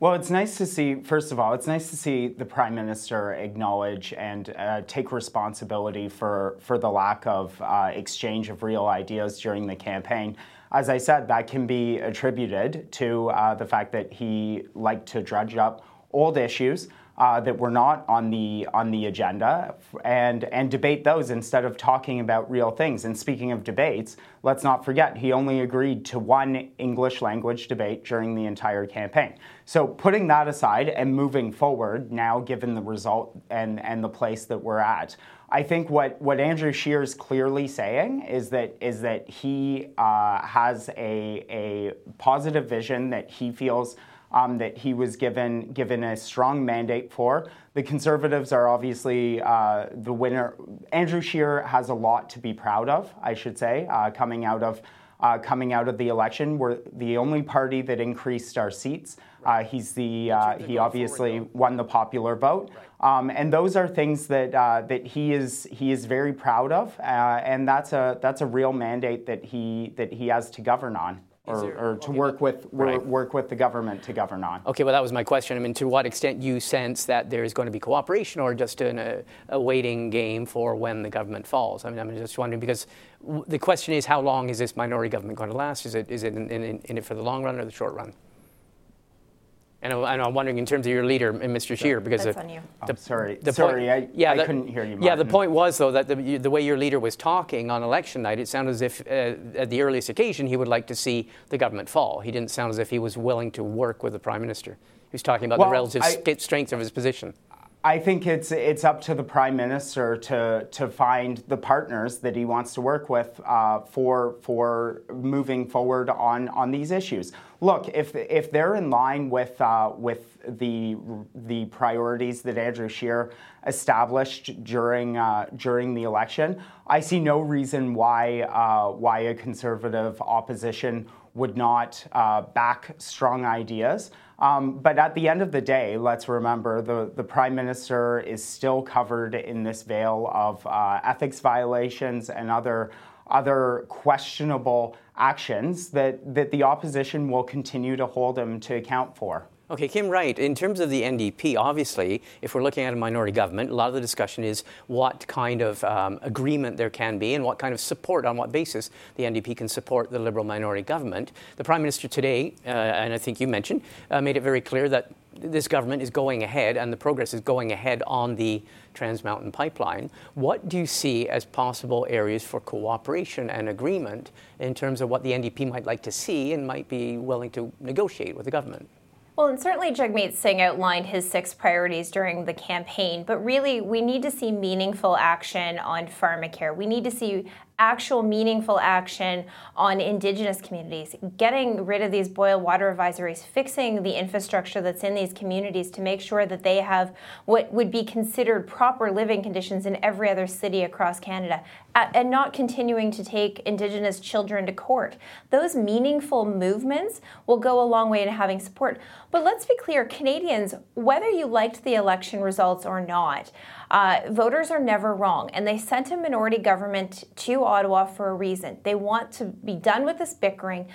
Well, it's nice to see, first of all, it's nice to see the Prime Minister acknowledge and uh, take responsibility for, for the lack of uh, exchange of real ideas during the campaign. As I said, that can be attributed to uh, the fact that he liked to dredge up old issues uh, that were not on the on the agenda and and debate those instead of talking about real things. And speaking of debates, let's not forget he only agreed to one English language debate during the entire campaign. So putting that aside and moving forward now, given the result and and the place that we're at. I think what, what Andrew Scheer is clearly saying is that is that he uh, has a, a positive vision that he feels um, that he was given given a strong mandate for. The Conservatives are obviously uh, the winner. Andrew Scheer has a lot to be proud of, I should say, uh, coming out of. Uh, coming out of the election, we're the only party that increased our seats. Uh, he's the uh, he obviously won the popular vote, um, and those are things that uh, that he is he is very proud of, and that's a that's a real mandate that he that he has to govern on or, there, or to okay, work with right. work with the government to govern on. Okay, well that was my question. I mean, to what extent you sense that there is going to be cooperation, or just an, a, a waiting game for when the government falls? I mean, I'm just wondering because w- the question is, how long is this minority government going to last? Is it is it in, in, in it for the long run or the short run? And, I, am wondering in terms of your leader, Mr. Scheer, because That's the, on you. The, oh, sorry, the sorry, point, I, yeah, I the, couldn't hear you. Martin. Yeah, the point was though that the, the way your leader was talking on election night, it sounded as if uh, at the earliest occasion he would like to see the government fall. He didn't sound as if he was willing to work with the prime minister. He was talking about well, the relative I, strength of his position. I think it's it's up to the prime minister to to find the partners that he wants to work with uh, for for moving forward on on these issues. Look, if if they're in line with uh, with the the priorities that Andrew Scheer established during uh, during the election, I see no reason why uh, why a conservative opposition would not uh, back strong ideas. Um, but at the end of the day, let's remember the, the Prime Minister is still covered in this veil of uh, ethics violations and other, other questionable actions that, that the opposition will continue to hold him to account for. Okay, Kim Wright, in terms of the NDP, obviously, if we're looking at a minority government, a lot of the discussion is what kind of um, agreement there can be and what kind of support, on what basis the NDP can support the Liberal minority government. The Prime Minister today, uh, and I think you mentioned, uh, made it very clear that this government is going ahead and the progress is going ahead on the Trans Mountain Pipeline. What do you see as possible areas for cooperation and agreement in terms of what the NDP might like to see and might be willing to negotiate with the government? Well, and certainly Jagmeet Singh outlined his six priorities during the campaign, but really we need to see meaningful action on pharmacare. We need to see actual meaningful action on indigenous communities, getting rid of these boil water advisories, fixing the infrastructure that's in these communities to make sure that they have what would be considered proper living conditions in every other city across Canada, and not continuing to take indigenous children to court. Those meaningful movements will go a long way in having support. But let's be clear Canadians, whether you liked the election results or not, uh, voters are never wrong, and they sent a minority government to Ottawa for a reason. They want to be done with this bickering,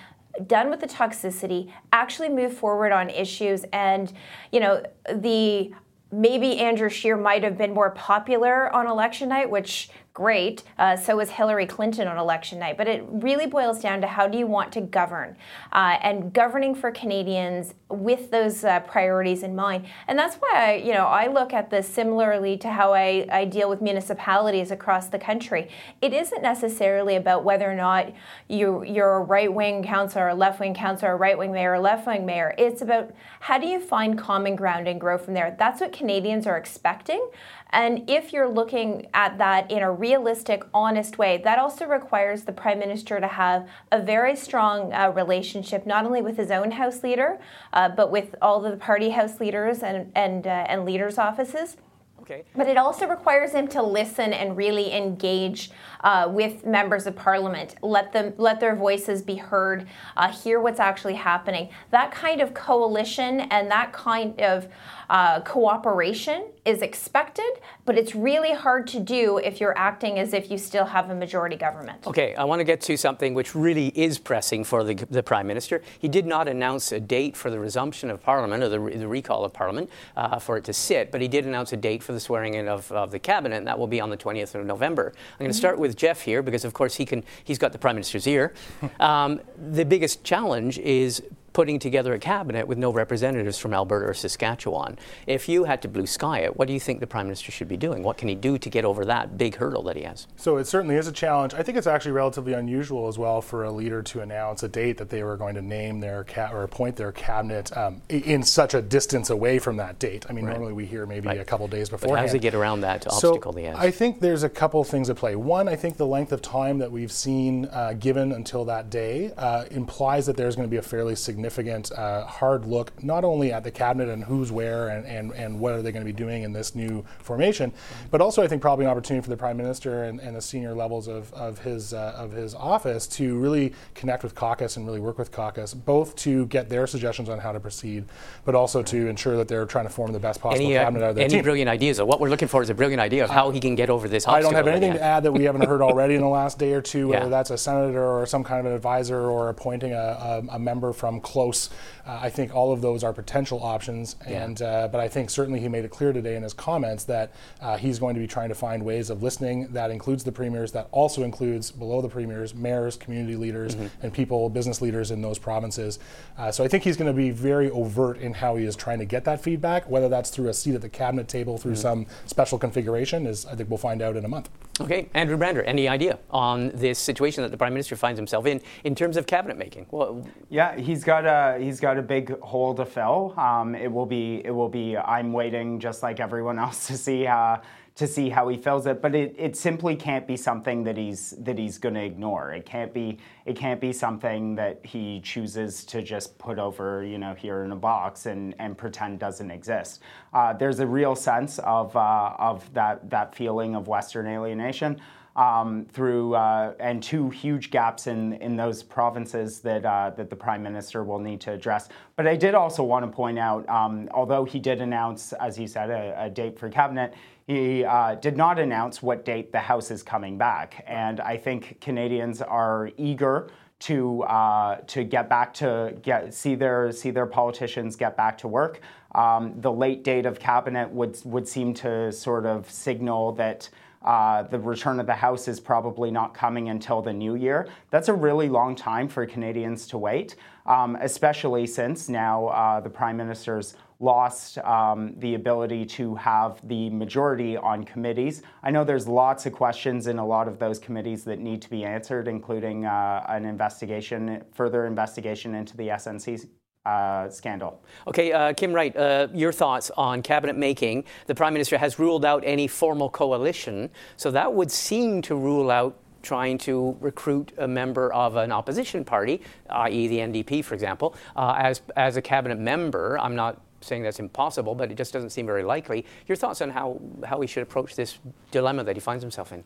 done with the toxicity, actually move forward on issues. And, you know, the maybe Andrew Scheer might have been more popular on election night, which great. Uh, so was Hillary Clinton on election night. But it really boils down to how do you want to govern? Uh, and governing for Canadians with those uh, priorities in mind. And that's why I, you know, I look at this similarly to how I, I deal with municipalities across the country. It isn't necessarily about whether or not you, you're a right-wing councillor, a left-wing councillor, a right-wing mayor, a left-wing mayor. It's about how do you find common ground and grow from there. That's what Canadians are expecting. And if you're looking at that in a realistic, honest way, that also requires the Prime Minister to have a very strong uh, relationship, not only with his own House leader, uh, but with all the party House leaders and, and, uh, and leaders' offices Okay. But it also requires him to listen and really engage uh, with members of parliament. Let them let their voices be heard. Uh, hear what's actually happening. That kind of coalition and that kind of uh, cooperation is expected, but it's really hard to do if you're acting as if you still have a majority government. Okay, I want to get to something which really is pressing for the, the Prime Minister. He did not announce a date for the resumption of Parliament or the, the recall of Parliament uh, for it to sit, but he did announce a date for the swearing in of, of the Cabinet, and that will be on the 20th of November. I'm going to start with Jeff here because, of course, he can, he's got the Prime Minister's ear. Um, the biggest challenge is putting together a cabinet with no representatives from Alberta or Saskatchewan. If you had to blue sky it, what do you think the Prime Minister should be doing? What can he do to get over that big hurdle that he has? So it certainly is a challenge. I think it's actually relatively unusual as well for a leader to announce a date that they were going to name their ca- or appoint their cabinet um, in such a distance away from that date. I mean, right. normally we hear maybe right. a couple days before. How does he get around that obstacle so? I think there's a couple things at play. One, I think the length of time that we've seen uh, given until that day uh, implies that there's going to be a fairly significant uh, hard look not only at the cabinet and who's where and, and, and what are they going to be doing in this new formation, but also I think probably an opportunity for the prime minister and, and the senior levels of, of his uh, of his office to really connect with caucus and really work with caucus, both to get their suggestions on how to proceed, but also to ensure that they're trying to form the best possible any, uh, cabinet out of their any team. brilliant ideas? What we're looking for is a brilliant idea of how he can get over this. I don't have anything to add that we haven't heard already in the last day or two, whether Yeah. that's a senator or some kind of an advisor or appointing a, a, a member from close. Uh, I think all of those are potential options, Yeah. and uh, but I think certainly he made it clear today in his comments that uh, he's going to be trying to find ways of listening. That includes the premiers. That also includes below the premiers, mayors, community leaders, Mhm. and people, business leaders in those provinces. Uh, so I think he's going to be very overt in how he is trying to get that feedback. Whether that's through a seat at the cabinet table, through Mhm. some special configuration, is I think we'll find out in a month. Okay, Andrew Brander, any idea on this situation that the Prime Minister finds himself in in terms of cabinet making? Well, Yeah, he's got a he's got a big hole to fill. Um, it will be it will be. I'm waiting just like everyone else to see uh, to see how he fills it. But it, it simply can't be something that he's that he's going to ignore. It can't be it can't be something that he chooses to just put over you know here in a box and and pretend doesn't exist. Uh, there's a real sense of uh, of that that feeling of Western alienation um, through uh, and two huge gaps in, in those provinces that uh, that the prime minister will need to address. But I did also want to point out, um, although he did announce, as he said, a, a date for cabinet, he uh, did not announce what date the House is coming back. And I think Canadians are eager to uh, to get back to get see their see their politicians get back to work. Um, the late date of cabinet would would seem to sort of signal that. Uh, the return of the House is probably not coming until the new year. That's a really long time for Canadians to wait, um, especially since now uh, the Prime Minister's lost um, the ability to have the majority on committees. I know there's lots of questions in a lot of those committees that need to be answered, including uh, an investigation, further investigation into the SNC uh, scandal. Okay, uh, Kim Wright, uh, your thoughts on cabinet making. The Prime Minister has ruled out any formal coalition, so that would seem to rule out trying to recruit a member of an opposition party, i.e., the NDP, for example, uh, as, as a cabinet member. I'm not saying that's impossible, but it just doesn't seem very likely. Your thoughts on how, how he should approach this dilemma that he finds himself in?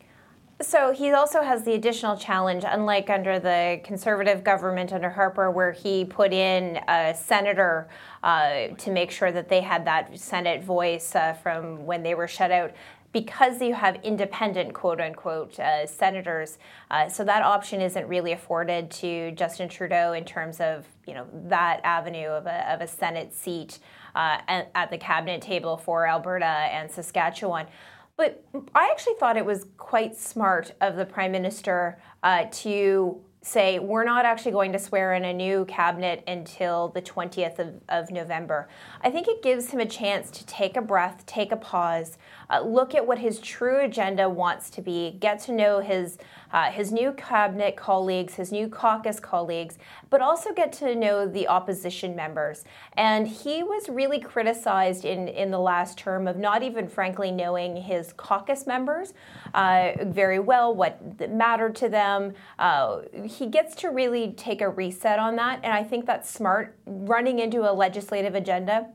So he also has the additional challenge, unlike under the conservative government under Harper, where he put in a senator uh, to make sure that they had that Senate voice uh, from when they were shut out. Because you have independent, quote unquote, uh, senators, uh, so that option isn't really afforded to Justin Trudeau in terms of you know that avenue of a, of a Senate seat uh, at, at the cabinet table for Alberta and Saskatchewan. But I actually thought it was quite smart of the Prime Minister uh, to say, we're not actually going to swear in a new cabinet until the 20th of, of November. I think it gives him a chance to take a breath, take a pause, uh, look at what his true agenda wants to be, get to know his, uh, his new cabinet colleagues, his new caucus colleagues, but also get to know the opposition members. And he was really criticized in, in the last term of not even, frankly, knowing his caucus members uh, very well, what mattered to them. Uh, he gets to really take a reset on that, and I think that's smart. Running into a legislative agenda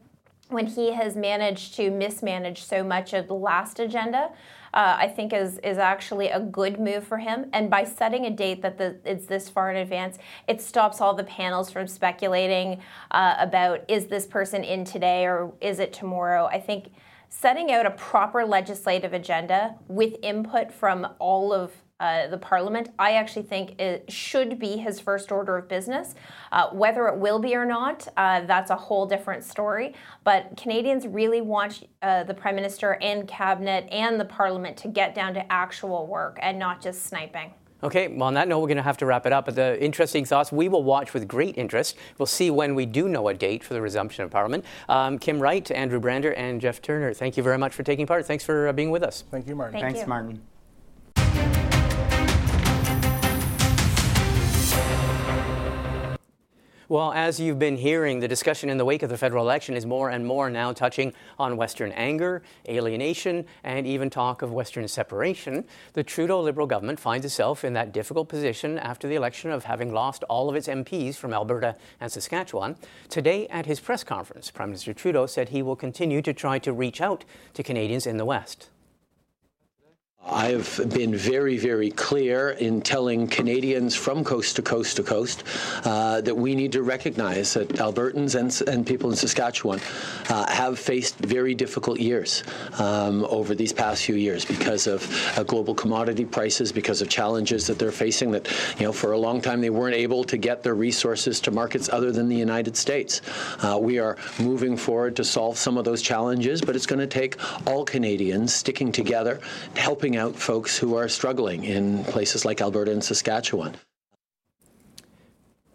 when he has managed to mismanage so much of the last agenda, uh, I think is is actually a good move for him. And by setting a date that the, it's this far in advance, it stops all the panels from speculating uh, about is this person in today or is it tomorrow. I think setting out a proper legislative agenda with input from all of uh, the parliament, I actually think it should be his first order of business. Uh, whether it will be or not, uh, that's a whole different story. But Canadians really want uh, the prime minister and cabinet and the parliament to get down to actual work and not just sniping. Okay, well, on that note, we're going to have to wrap it up. But the interesting thoughts we will watch with great interest. We'll see when we do know a date for the resumption of Parliament. Um, Kim Wright, Andrew Brander, and Jeff Turner, thank you very much for taking part. Thanks for uh, being with us. Thank you, Martin. Thank Thanks, you. Martin. Well, as you've been hearing, the discussion in the wake of the federal election is more and more now touching on Western anger, alienation, and even talk of Western separation. The Trudeau Liberal government finds itself in that difficult position after the election of having lost all of its MPs from Alberta and Saskatchewan. Today, at his press conference, Prime Minister Trudeau said he will continue to try to reach out to Canadians in the West. I have been very, very clear in telling Canadians from coast to coast to coast uh, that we need to recognize that Albertans and, and people in Saskatchewan uh, have faced very difficult years um, over these past few years because of uh, global commodity prices, because of challenges that they're facing. That you know, for a long time they weren't able to get their resources to markets other than the United States. Uh, we are moving forward to solve some of those challenges, but it's going to take all Canadians sticking together, helping out folks who are struggling in places like Alberta and Saskatchewan.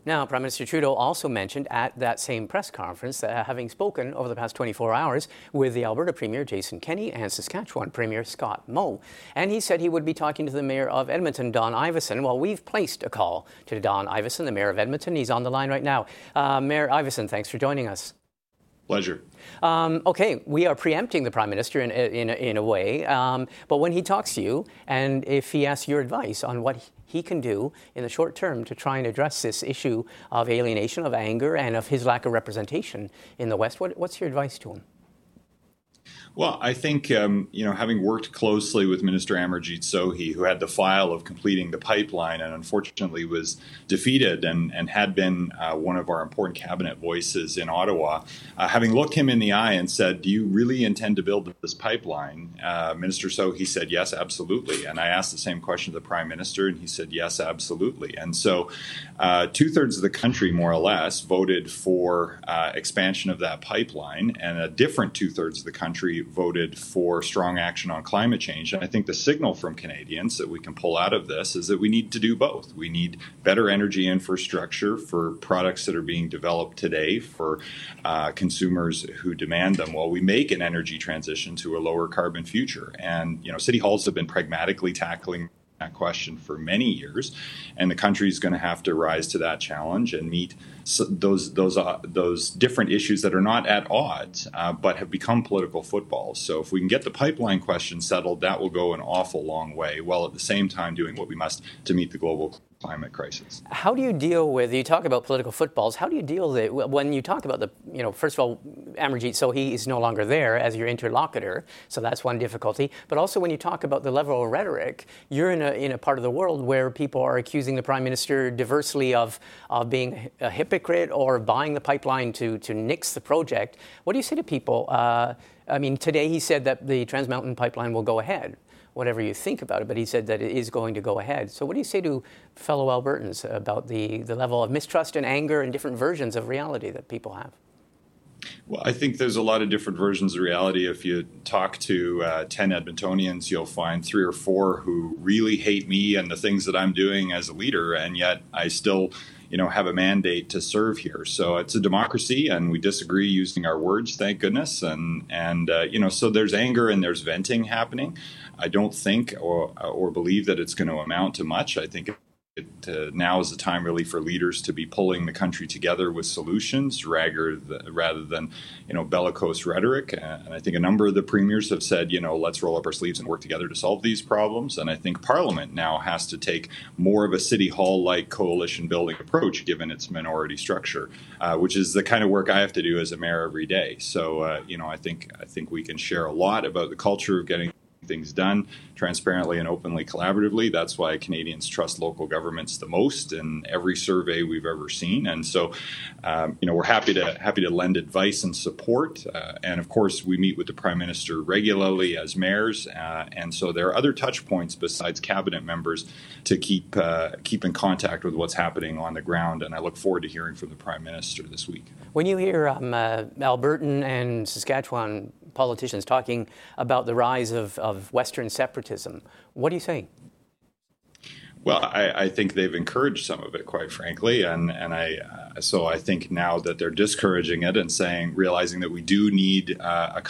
Now, Prime Minister Trudeau also mentioned at that same press conference that having spoken over the past 24 hours with the Alberta Premier Jason Kenney and Saskatchewan Premier Scott Moe. And he said he would be talking to the Mayor of Edmonton, Don Iveson. Well, we've placed a call to Don Iveson, the Mayor of Edmonton. He's on the line right now. Uh, Mayor Iveson, thanks for joining us. Pleasure. Um, okay, we are preempting the prime minister in, in, in a way, um, but when he talks to you, and if he asks your advice on what he can do in the short term to try and address this issue of alienation, of anger, and of his lack of representation in the West, what, what's your advice to him? Well, I think um, you know, having worked closely with Minister Amarjeet Sohi, who had the file of completing the pipeline, and unfortunately was defeated, and and had been uh, one of our important cabinet voices in Ottawa, uh, having looked him in the eye and said, "Do you really intend to build this pipeline?" Uh, Minister Sohi said, "Yes, absolutely." And I asked the same question to the Prime Minister, and he said, "Yes, absolutely." And so, uh, two thirds of the country, more or less, voted for uh, expansion of that pipeline, and a different two thirds of the country voted for strong action on climate change. And I think the signal from Canadians that we can pull out of this is that we need to do both. We need better energy infrastructure for products that are being developed today for uh, consumers who demand them while we make an energy transition to a lower carbon future. And, you know, city halls have been pragmatically tackling that question for many years, and the country is going to have to rise to that challenge and meet those those uh, those different issues that are not at odds, uh, but have become political footballs. So if we can get the pipeline question settled, that will go an awful long way, while at the same time doing what we must to meet the global climate crisis. How do you deal with, you talk about political footballs, how do you deal with it when you talk about the, you know, first of all, Amarjeet, Sohi is no longer there as your interlocutor, so that's one difficulty. But also when you talk about the level of rhetoric, you're in a, in a part of the world where people are accusing the Prime Minister diversely of, of being a hypocrite or buying the pipeline to, to nix the project. What do you say to people? Uh, I mean, today he said that the Trans Mountain pipeline will go ahead whatever you think about it, but he said that it is going to go ahead. So, what do you say to fellow Albertans about the, the level of mistrust and anger and different versions of reality that people have? Well, I think there's a lot of different versions of reality. If you talk to uh, 10 Edmontonians, you'll find three or four who really hate me and the things that I'm doing as a leader, and yet I still you know have a mandate to serve here so it's a democracy and we disagree using our words thank goodness and and uh, you know so there's anger and there's venting happening I don't think or or believe that it's going to amount to much. I think uh, now is the time really for leaders to be pulling the country together with solutions rather than, rather than you know bellicose rhetoric. And I think a number of the premiers have said, you know, let's roll up our sleeves and work together to solve these problems. And I think Parliament now has to take more of a city hall like coalition building approach, given its minority structure, uh, which is the kind of work I have to do as a mayor every day. So uh, you know, I think I think we can share a lot about the culture of getting things done transparently and openly collaboratively. That's why Canadians trust local governments the most in every survey we've ever seen. And so, um, you know, we're happy to happy to lend advice and support. Uh, and of course, we meet with the Prime Minister regularly as mayors. Uh, and so there are other touch points besides cabinet members to keep uh, keep in contact with what's happening on the ground. And I look forward to hearing from the Prime Minister this week. When you hear um, uh, Albertan and Saskatchewan politicians talking about the rise of, of Western separatism. What do you say? Well, I, I, think they've encouraged some of it, quite frankly, and and I uh, so I think now that they're discouraging it and saying, realizing that we do need uh, a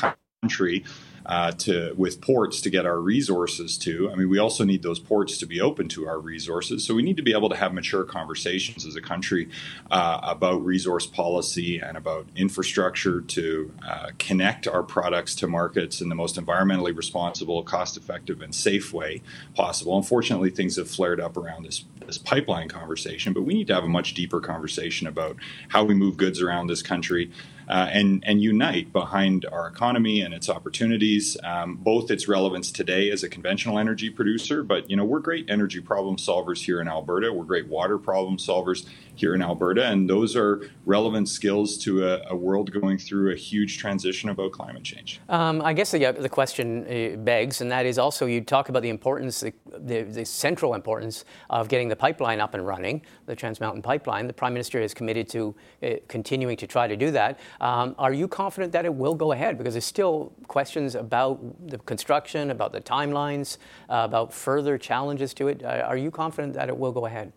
country uh, to with ports to get our resources to. I mean, we also need those ports to be open to our resources. So we need to be able to have mature conversations as a country uh, about resource policy and about infrastructure to uh, connect our products to markets in the most environmentally responsible, cost-effective, and safe way possible. Unfortunately, things have flared up around this this pipeline conversation, but we need to have a much deeper conversation about how we move goods around this country uh, and, and unite behind our economy and its opportunities, um, both its relevance today as a conventional energy producer, but you know we're great energy problem solvers here in Alberta. We're great water problem solvers here in Alberta, and those are relevant skills to a, a world going through a huge transition about climate change. Um, I guess the, uh, the question uh, begs, and that is also you talk about the importance, the, the, the, central importance of getting the pipeline up and running, the Trans Mountain Pipeline. The Prime Minister is committed to uh, continuing to try to do that. Um, are you confident that it will go ahead? Because there's still questions about the construction, about the timelines, about further challenges to it. Are you confident that it will go ahead?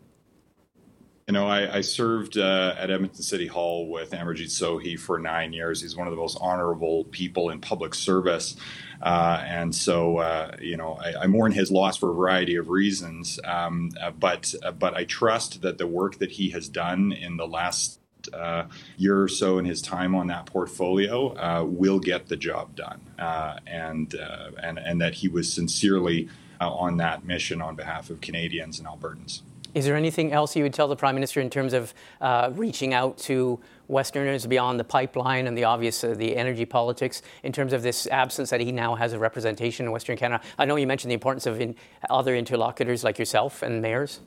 You know, I, I served uh, at Edmonton City Hall with Amarjeet Sohi for nine years. He's one of the most honorable people in public service. Uh, and so, uh, you know, I, I, mourn his loss for a variety of reasons. Um, uh, but, uh, but I trust that the work that he has done in the last uh, year or so in his time on that portfolio uh, will get the job done, uh, and and and that he was sincerely on that mission on behalf of Canadians and Albertans. Is there anything else you would tell the Prime Minister in terms of uh, reaching out to Westerners beyond the pipeline and the obvious uh, the energy politics in terms of this absence that he now has a representation in Western Canada? I know you mentioned the importance of in other interlocutors like yourself and mayors.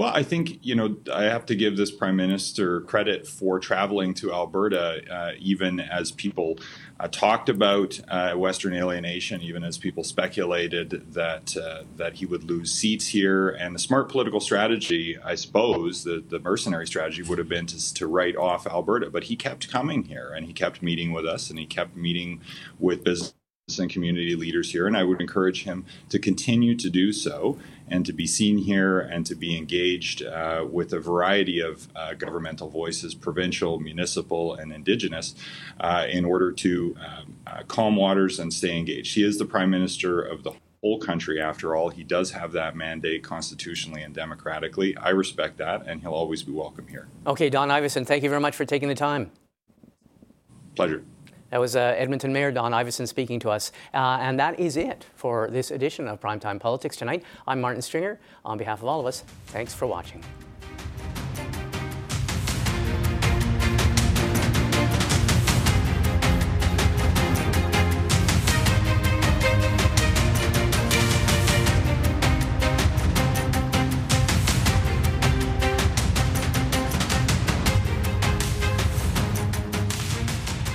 Well, I think, you know, I have to give this prime minister credit for traveling to Alberta, uh, even as people uh, talked about uh, Western alienation, even as people speculated that uh, that he would lose seats here. And the smart political strategy, I suppose, the, the mercenary strategy would have been to, to write off Alberta. But he kept coming here and he kept meeting with us and he kept meeting with business and community leaders here, and I would encourage him to continue to do so and to be seen here and to be engaged uh, with a variety of uh, governmental voices, provincial, municipal, and indigenous, uh, in order to um, uh, calm waters and stay engaged. He is the prime minister of the whole country after all. He does have that mandate constitutionally and democratically. I respect that and he'll always be welcome here. Okay don iveson thank you very much for taking the time. Pleasure that was uh, Edmonton Mayor Don Iveson speaking to us. Uh, and that is it for this edition of Primetime Politics tonight. I'm Martin Stringer. On behalf of all of us, thanks for watching.